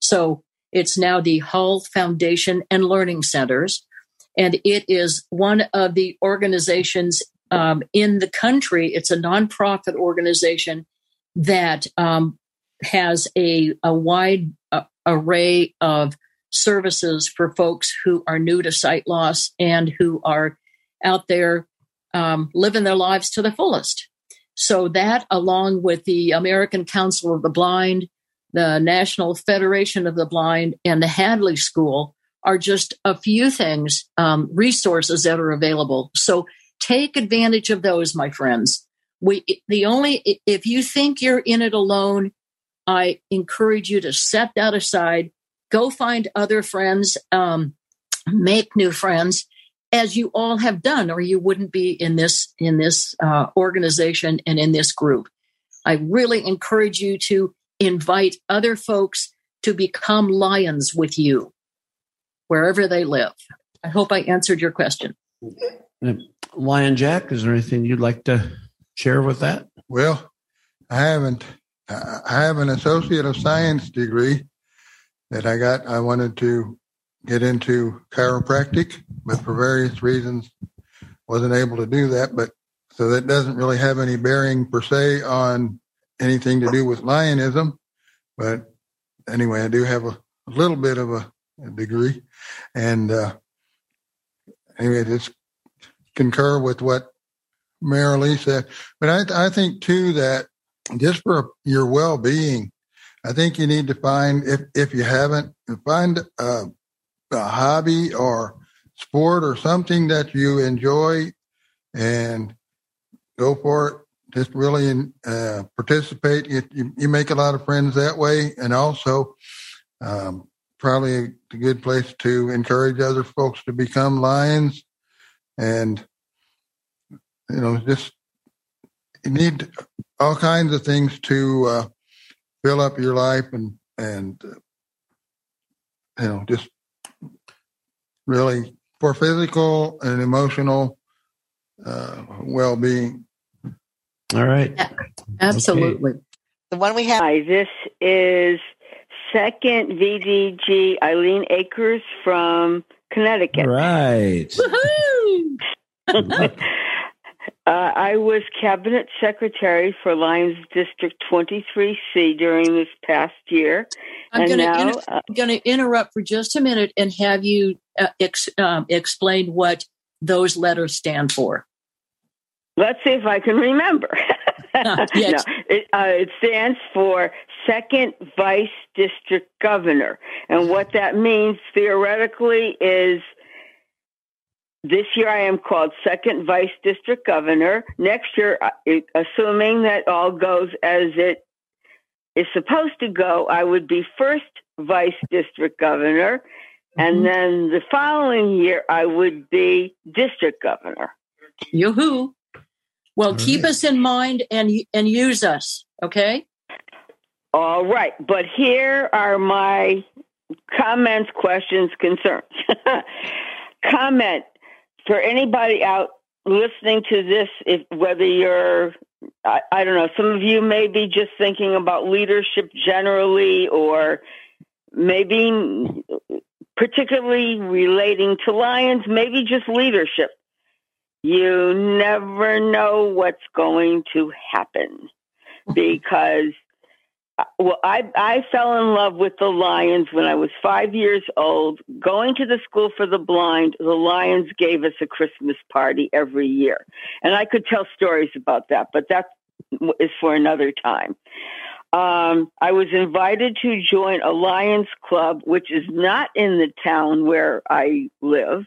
So it's now the Hull Foundation and Learning Centers. And it is one of the organizations um, in the country. It's a nonprofit organization that um, has a, a wide uh, array of services for folks who are new to sight loss and who are out there um, living their lives to the fullest. So, that along with the American Council of the Blind, the National Federation of the Blind, and the Hadley School are just a few things, um, resources that are available. So, take advantage of those, my friends. We the only if you think you're in it alone i encourage you to set that aside. Go find other friends um, make new friends as you all have done or you wouldn't be in this in this uh, organization and in this group. I really encourage you to invite other folks to become lions with you wherever they live i hope i answered your question uh, lion jack is there anything you'd like to share with that? Well, I haven't. I have an associate of science degree that I got. I wanted to get into chiropractic, but for various reasons, wasn't able to do that. But so that doesn't really have any bearing per se on anything to do with lionism. But anyway, I do have a, a little bit of a, a degree, and uh, anyway, just concur with what Mary Lee said. But I, I think too that just for your well-being, I think you need to find if if you haven't find a, a hobby or sport or something that you enjoy and go for it. Just really uh, participate. You, you, you make a lot of friends that way, and also um, probably a good place to encourage other folks to become lions and you know, just you need all kinds of things to uh, fill up your life and and uh, you know just really for physical and emotional uh, well-being. All right, yeah, absolutely. Okay. The one we have. Hi, this is second VDG Eileen Akers from Connecticut. Right. Uh, I was cabinet secretary for Lions District 23C during this past year. I'm going to uh, to interrupt for just a minute and have you uh, ex, um, explain what those letters stand for. Let's see if I can remember. yes. no, it, uh, it stands for Second Vice District Governor, and what that means theoretically is this year I am called second vice district governor. Next year, assuming that all goes as it is supposed to go, I would be first vice district governor. Mm-hmm. And then the following year, I would be district governor. Yoo-hoo. Well, keep us in mind and and use us, okay? All right, but here are my comments, questions, concerns. Comment for anybody out listening to this, if whether you're I, I, don't know, some of you may be just thinking about leadership generally, or maybe particularly relating to lions, maybe just leadership. You never know what's going to happen because well I I fell in love with the lions when I was 5 years old. Going to the school for the blind the lions gave us a christmas party every year. And I could tell stories about that but that is for another time. Um, I was invited to join a Lions Club, which is not in the town where I live,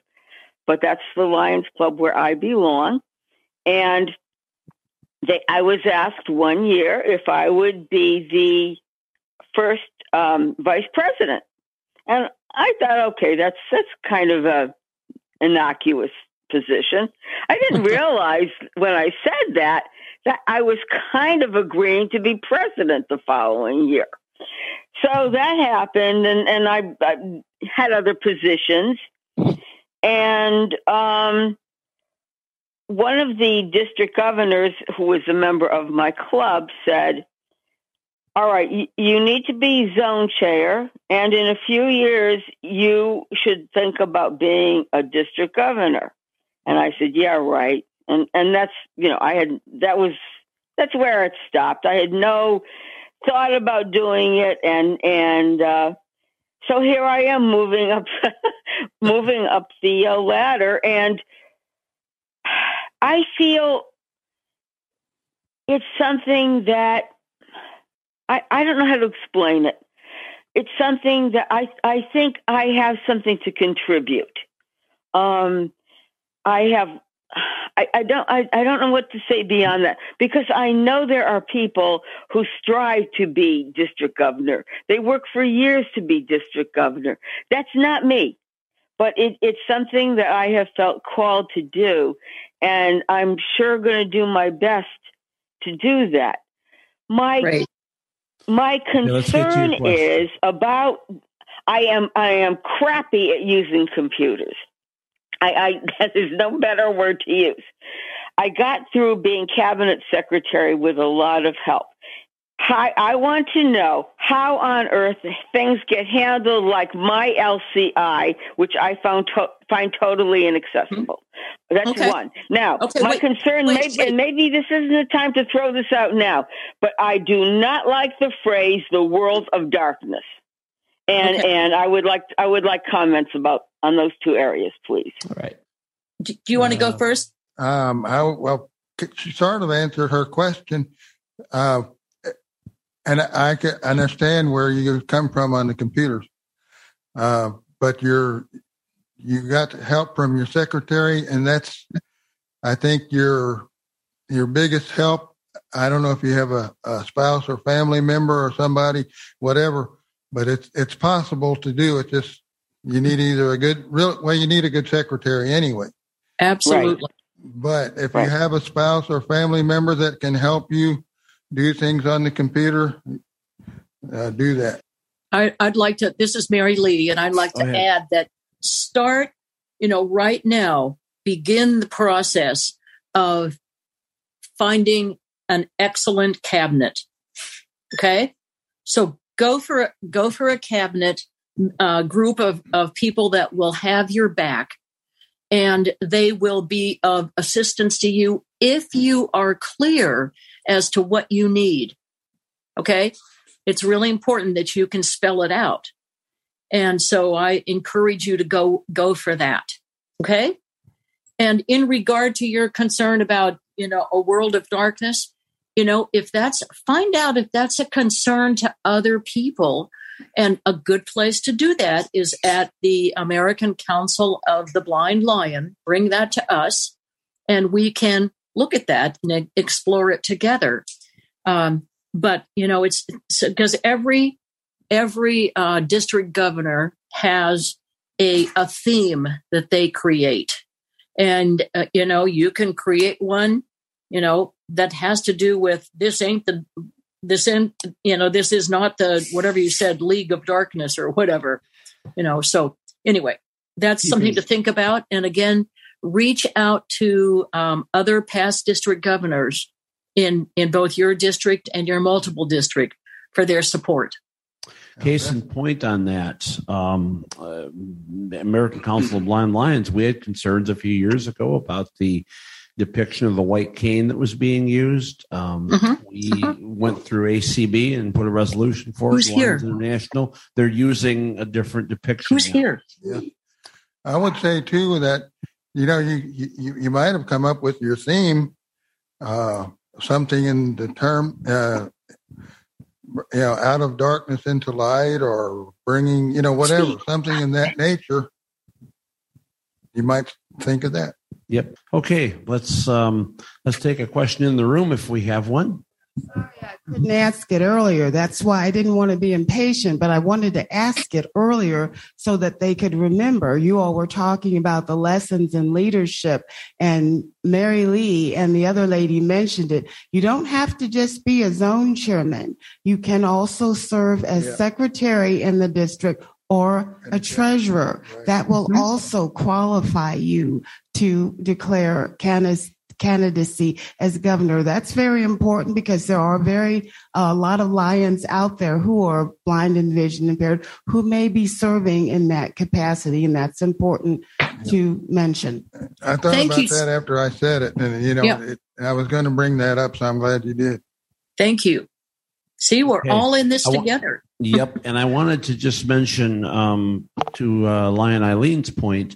but that's the Lions Club where I belong. And they, I was asked one year if I would be the first um, vice president, and I thought, okay, that's that's kind of a innocuous position. I didn't realize when I said that that I was kind of agreeing to be president the following year. So that happened, and, and I, I had other positions. And um, one of the district governors, who was a member of my club, said, All right, you, you need to be zone chair, and in a few years, you should think about being a district governor. And I said, Yeah, right and and that's you know I had that was that's where it stopped. I had no thought about doing it, and and uh, so here I am moving up moving up the uh, ladder, and I feel it's something that I I don't know how to explain it. It's something that I I think I have something to contribute. Um, I have I, I don't I, I don't know what to say beyond that because I know there are people who strive to be district governor. They work for years to be district governor. That's not me. But it, it's something that I have felt called to do, and I'm sure going to do my best to do that. My Right. my Yeah, let's get to your concern question. is about I am I am crappy at using computers. I, I there's no better word to use. I got through being cabinet secretary with a lot of help. I, I want to know how on earth things get handled like my LCI, which I found to, find totally inaccessible. That's Okay. one. Now, Okay, my wait, concern, wait, maybe, wait. and maybe this isn't the time to throw this out now, but I do not like the phrase "the world of darkness," and Okay. and I would like I would like comments about on those two areas, please. All right. Do, do you want to go Uh, first? Um, I well, she sort of answered her question, uh, and I, I can understand where you come from on the computers, uh, but you're you got help from your secretary, and that's I think your your biggest help. I don't know if you have a, a spouse or family member or somebody, whatever, but it's it's possible to do it. Just you need either a good real well, you need a good secretary anyway. Absolutely. But if Right. you have a spouse or family member that can help you do things on the computer, uh, do that. I, I'd like to. This is Mary Lee, and I'd like Go to ahead. add that start, you know, right now, begin the process of finding an excellent cabinet. Okay, so go for a, go for a cabinet uh, group of of people that will have your back, and they will be of assistance to you if you are clear as to what you need. Okay, it's really important that you can spell it out. And so I encourage you to go go for that. Okay? And in regard to your concern about, you know, a world of darkness, you know, if that's find out if that's a concern to other people. And a good place to do that is at the American Council of the Blind Lion. Bring that to us and we can look at that and explore it together. Um, but you know, it's because every every uh, district governor has a a theme that they create, and uh, you know, you can create one, you know, that has to do with this ain't the this ain't you know this is not the whatever you said league of darkness or whatever you know so anyway that's something to think about and again reach out to um, other past district governors in in both your district and your multiple district for their support Case in point on that, um, uh, American Council of Blind Lions, we had concerns a few years ago about the depiction of the white cane that was being used. Um, Mhm. We went through ACB and put a resolution for Who's it. Here? International. They're using a different depiction. Who's now. here? I would say too that you know you you, you might have come up with your theme, uh, something in the term, uh, you know, out of darkness into light, or bringing you know whatever Speak. something in that nature. You might think of that. Yep. Okay. Let's um, let's take a question in the room if we have one. Couldn't ask it earlier. That's why I didn't want to be impatient, but I wanted to ask it earlier so that they could remember. You all were talking about the lessons in leadership, and Mary Lee and the other lady mentioned it. You don't have to just be a zone chairman. You can also serve as Yeah. secretary in the district or a treasurer. Right. That will mm-hmm. also qualify you to declare candidacy candidacy as governor. That's very important because there are very a lot of lions out there who are blind and vision impaired who may be serving in that capacity, and that's important to mention. I thought Thank about you. that after I said it, and you know, Yeah. it, I was going to bring that up, so I'm glad you did. Thank you. See, we're Okay. all in this I wa- together. Yep. And I wanted to just mention um, to uh, Lion Eileen's point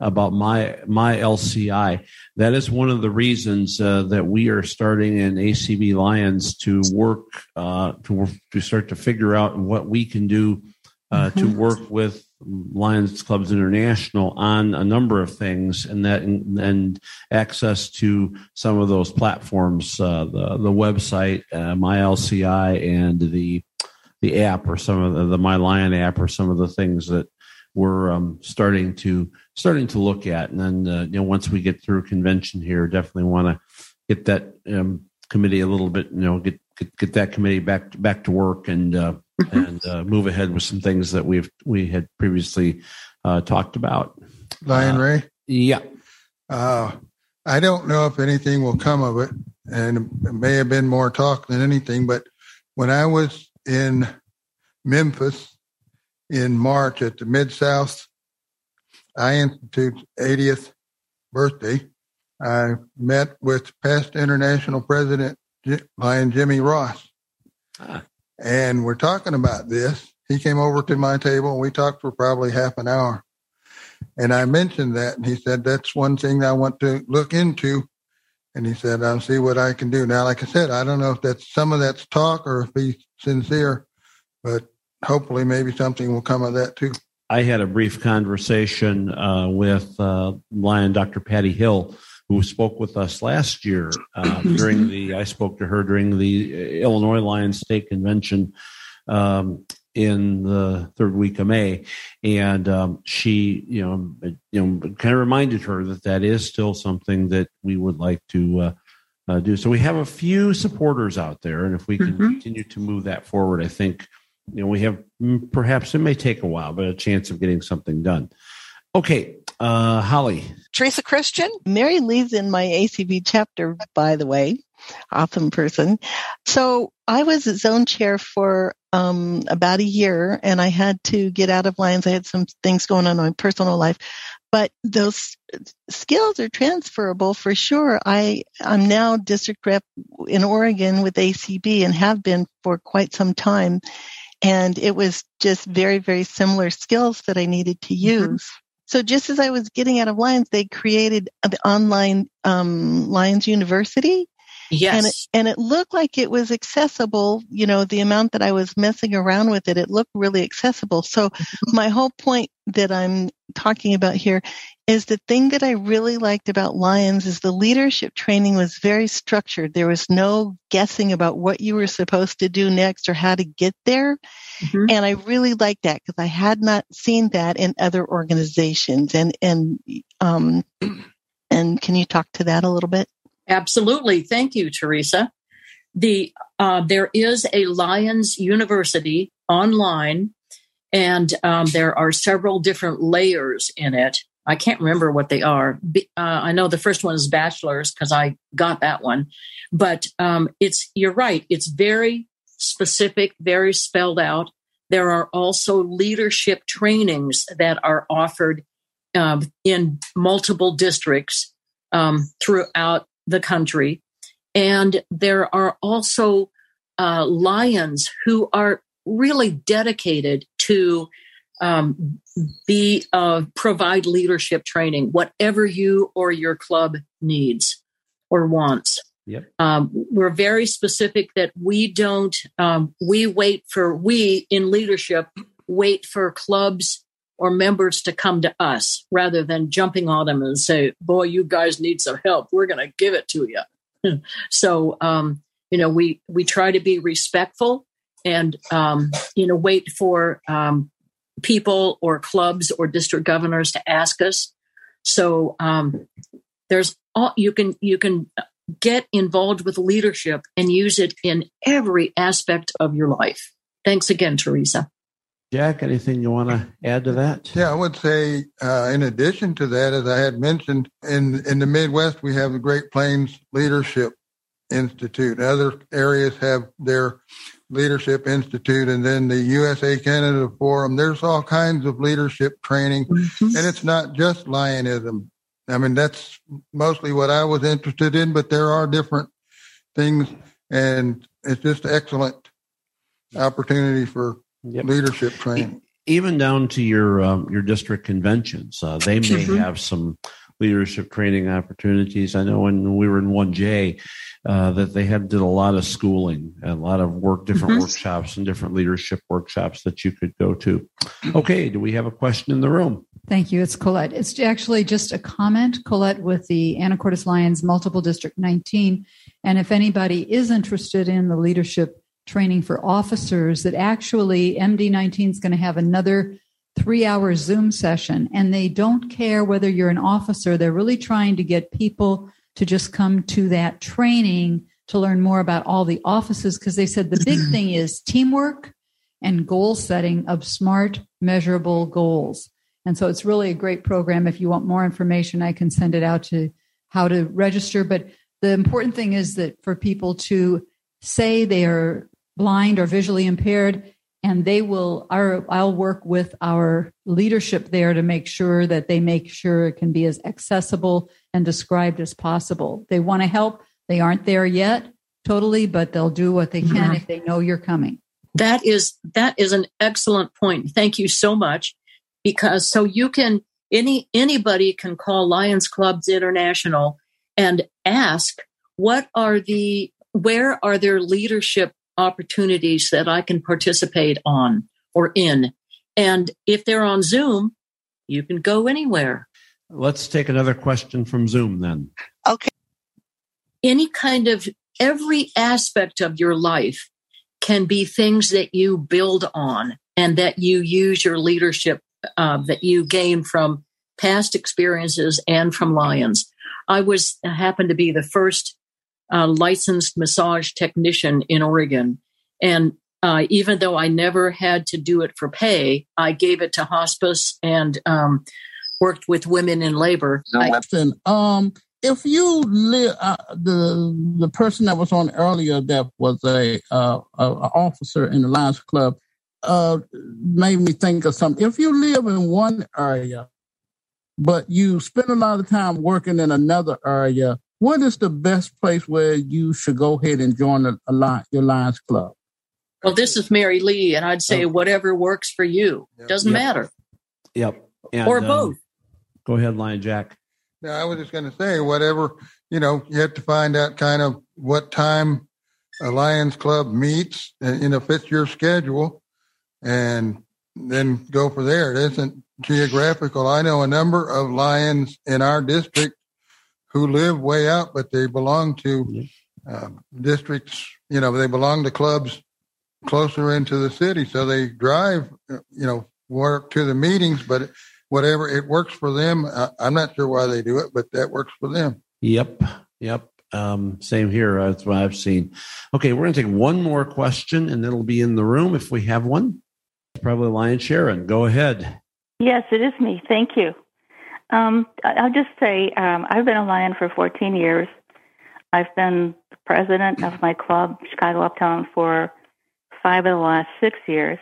about my my LCI. That is one of the reasons uh, that we are starting in ACB Lions to work uh, to work, to start to figure out what we can do uh, to work with Lions Clubs International on a number of things, and that and, and access to some of those platforms, uh, the the website, uh, my LCI, and the the app or some of the, the My Lion app or some of the things that we're um, starting to starting to look at. And then uh, you know once we get through convention here, definitely want to get that um, committee a little bit you know get get, get that committee back to, back to work and uh, and uh, move ahead with some things that we've we had previously uh, talked about. Lion Uh, Ray. Yeah. Uh, I don't know if anything will come of it, and it may have been more talk than anything. But when I was in Memphis in March at the Mid South I Institute's 80th birthday, I met with past international president Lion Jimmy Ross, Ah. and we're talking about this. He came over to my table and we talked for probably half an hour. And I mentioned that, and he said, That's one thing I want to look into. And he said, I'll see what I can do. Now, like I said, I don't know if that's some of that's talk or if he's sincere, but hopefully maybe something will come of that too. I had a brief conversation uh, with uh, Lion Dr. Patti Hill, who spoke with us last year uh, during the. I spoke to her during the Illinois Lions State Convention um, in the third week of May, and um, she, you know, you know, kind of reminded her that that is still something that we would like to. Uh, uh, do so. We have a few supporters out there, and if we can Mhm. continue to move that forward, I think you know we have mm, perhaps it may take a while, but a chance of getting something done. Okay, uh, Holly. Teresa Christian. Mary Lee's in my ACB chapter, by the way. Awesome person. So I was zone chair for um, about a year and I had to get out of Lions. I had some things going on in my personal life, but those skills are transferable for sure. I, I'm now district rep in Oregon with ACB and have been for quite some time. And it was just very, very similar skills that I needed to use. So just as I was getting out of Lions, they created an online um, Lions University, Yes. and it, and it looked like it was accessible. You know, the amount that I was messing around with it, it looked really accessible. So my whole point that I'm talking about here is the thing that I really liked about Lions is the leadership training was very structured. There was no guessing about what you were supposed to do next or how to get there. Mhm. And I really liked that because I had not seen that in other organizations. And, and, um, and can you talk to that a little bit? Absolutely. Thank you, Teresa. The uh, there is a Lions University online, and um, there are several different layers in it. I can't remember what they are. Uh, I know the first one is bachelor's because I got that one, but um, it's you're right. It's very specific, very spelled out. There are also leadership trainings that are offered uh, in multiple districts um, throughout the country. And there are also uh, lions who are really dedicated to um, be uh, provide leadership training, whatever you or your club needs or wants. Yep. Um, we're very specific that we don't. Um, we wait for we in leadership wait for clubs or members to come to us rather than jumping on them and say, "Boy, you guys need some help. We're going to give it to you." so, um, you know, we we try to be respectful and um, you know wait for um, people or clubs or district governors to ask us. So um, there's all you can you can get involved with leadership and use it in every aspect of your life. Thanks again, Teresa. Jack, anything you want to add to that? Yeah, I would say, uh, in addition to that, as I had mentioned, in in the Midwest we have the Great Plains Leadership Institute. Other areas have their Leadership Institute and then the USA Canada Forum. There's all kinds of leadership training, mm-hmm. and it's not just lionism. I mean, that's mostly what I was interested in, but there are different things, and it's just excellent opportunity for yep. leadership training. Even down to your um, your district conventions, uh, they may mm-hmm. have some leadership training opportunities. I know when we were in 1J uh, that they had did a lot of schooling, a lot of work, different mm-hmm. workshops and different leadership workshops that you could go to. Okay, do we have a question in the room? Thank you. It's Colette. It's actually just a comment, Colette, with the Anacortes Lions Multiple District 19. And if anybody is interested in the leadership training for officers, that actually MD19 is going to have another three hour Zoom session and they don't care whether you're an officer. They're really trying to get people to just come to that training to learn more about all the offices because they said the big thing is teamwork and goal setting of smart, measurable goals. And so it's really a great program. If you want more information, I can send it out to how to register. But the important thing is that for people to say they are blind or visually impaired, and they will our i'll work with our leadership there to make sure that they make sure it can be as accessible and described as possible. They want to help. They aren't there yet totally but they'll do what they can mm-hmm. if they know you're coming. That is that is an excellent point. Thank you so much. Because so you can any anybody can call lions clubs international and ask what are the where are their leadership opportunities that I can participate on or in. And if they're on Zoom, you can go anywhere. Let's take another question from Zoom then. Okay. Any kind of every aspect of your life can be things that you build on and that you use your leadership uh, that you gain from past experiences and from Lions. I was happened to be the first uh, licensed massage technician in Oregon. And uh, even though I never had to do it for pay, I gave it to hospice and um, worked with women in labor. Listen, um, if you live, uh, the the person that was on earlier that was a, uh, a officer in the Lions Club uh, made me think of something. If you live in one area, but you spend a lot of time working in another area, what is the best place where you should go ahead and join a, a your Lions Club? Well, this is Mary Lee, and I'd say oh. whatever works for you. Yep. Doesn't yep. matter. Yep. And, or um, both. go ahead, Lion Jack. Yeah, I was just going to say, whatever, you know, you have to find out kind of what time a Lions Club meets and, you know, fits your schedule and then go for there. It isn't geographical. I know a number of Lions in our district who live way out, but they belong to uh, districts. You know, they belong to clubs closer into the city, so they drive. You know, work to the meetings, but whatever it works for them. I, I'm not sure why they do it, but that works for them. Yep. Yep. Um, same here. That's what I've seen. Okay, we're going to take one more question, and it'll be in the room if we have one. Probably Lion Sharon. Go ahead. Yes, it is me. Thank you. Um, I'll just say um, I've been a lion for 14 years. I've been president of my club, Chicago Uptown, for five of the last six years.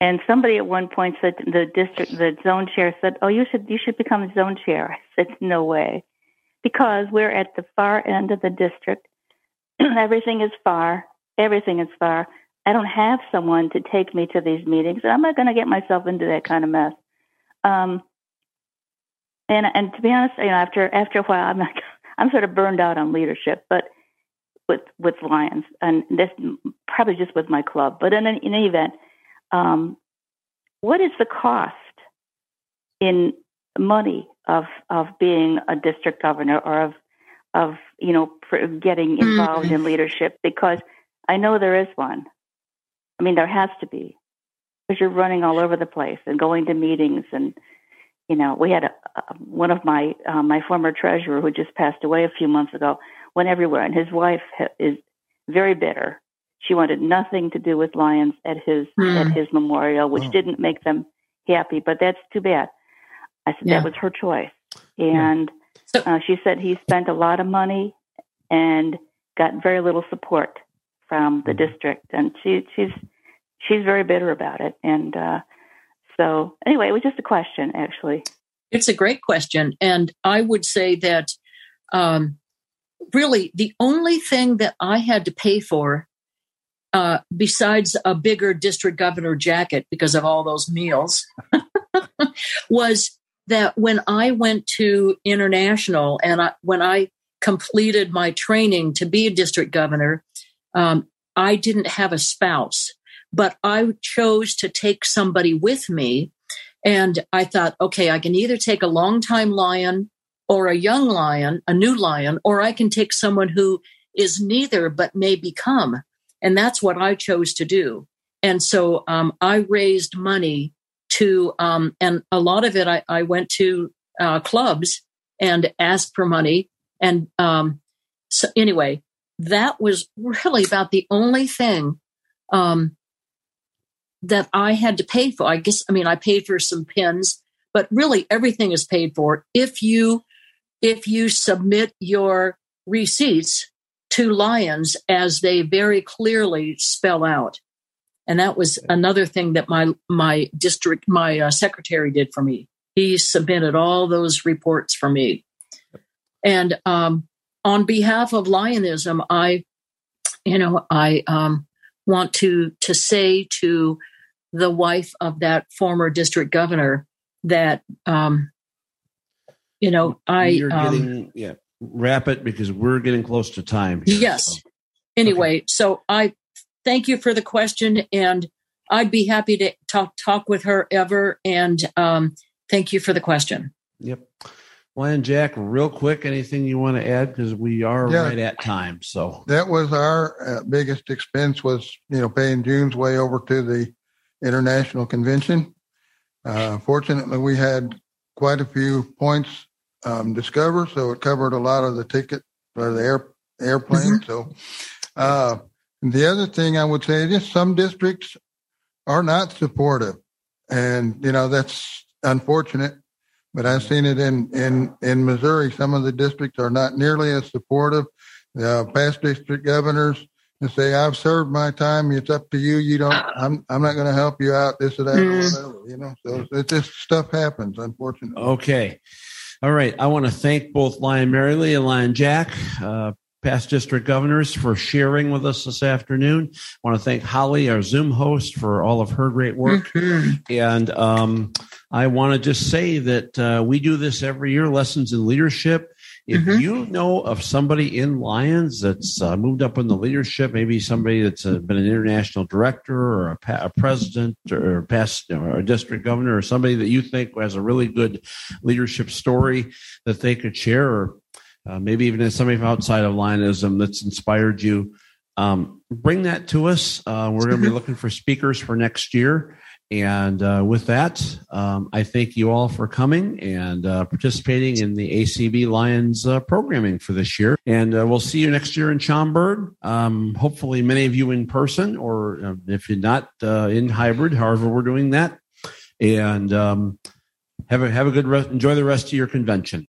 And somebody at one point said the district, the zone chair said, "Oh, you should you should become zone chair." I said, "No way," because we're at the far end of the district. everything is far. Everything is far. I don't have someone to take me to these meetings, and I'm not going to get myself into that kind of mess. Um, and and to be honest, you know, after after a while, I'm like I'm sort of burned out on leadership, but with with Lions, and this probably just with my club. But in, in any event, um, what is the cost in money of of being a district governor or of of you know getting involved mm-hmm. in leadership? Because I know there is one. I mean, there has to be because you're running all over the place and going to meetings and you know we had a, a, one of my uh, my former treasurer who just passed away a few months ago went everywhere and his wife ha- is very bitter she wanted nothing to do with lions at his mm. at his memorial which oh. didn't make them happy but that's too bad i said yeah. that was her choice and yeah. so, uh, she said he spent a lot of money and got very little support from the hmm. district and she she's she's very bitter about it and uh so anyway, it was just a question, actually. It's a great question, and I would say that um, really the only thing that I had to pay for, uh, besides a bigger district governor jacket because of all those meals, was that when I went to international and I, when I completed my training to be a district governor, um, I didn't have a spouse but I chose to take somebody with me. And I thought, okay, I can either take a long-time lion or a young lion, a new lion, or I can take someone who is neither but may become. And that's what I chose to do. And so um, I raised money to, um, and a lot of it I, I went to uh, clubs and asked for money. And um, so anyway, that was really about the only thing um, that I had to pay for. I guess, I mean, I paid for some pins, but really everything is paid for if you, if you submit your receipts to Lions as they very clearly spell out. And that was another thing that my, my district, my uh, secretary did for me. He submitted all those reports for me. And, um, on behalf of Lionism, I, you know, I, um, want to to say to the wife of that former district governor that um, you know I you're um, getting yeah wrap it because we're getting close to time. Here, yes. So. Anyway, okay. so I thank you for the question, and I'd be happy to talk talk with her ever. And um, thank you for the question. Yep. well and Jack, real quick, anything you want to add because we are yeah, right at time. So that was our uh, biggest expense was you know paying June's way over to the international convention. Uh, fortunately, we had quite a few points um, discovered, so it covered a lot of the ticket for the air, airplane. Mm-hmm. So, uh, the other thing I would say is some districts are not supportive, and you know that's unfortunate. But I've seen it in in in Missouri. Some of the districts are not nearly as supportive. Uh, past district governors and say, "I've served my time. It's up to you. You don't. I'm. I'm not going to help you out. This or that, mm. or whatever. You know. So it just stuff happens, unfortunately. Okay. All right. I want to thank both Lion Mary Lee and Lion Jack, uh, past district governors, for sharing with us this afternoon. I want to thank Holly, our Zoom host, for all of her great work. Mm-hmm. And um, I want to just say that uh, we do this every year, lessons in leadership. If mm-hmm. you know of somebody in Lions that's uh, moved up in the leadership, maybe somebody that's uh, been an international director or a, pa- a president or past or a district governor or somebody that you think has a really good leadership story that they could share, or uh, maybe even somebody from outside of Lionism that's inspired you, um, bring that to us. Uh, we're going to be looking for speakers for next year. And uh, with that, um, I thank you all for coming and uh, participating in the ACB Lions uh, programming for this year. And uh, we'll see you next year in Schaumburg. Um, hopefully, many of you in person, or uh, if you're not uh, in hybrid, however, we're doing that. And um, have a have a good re- enjoy the rest of your convention.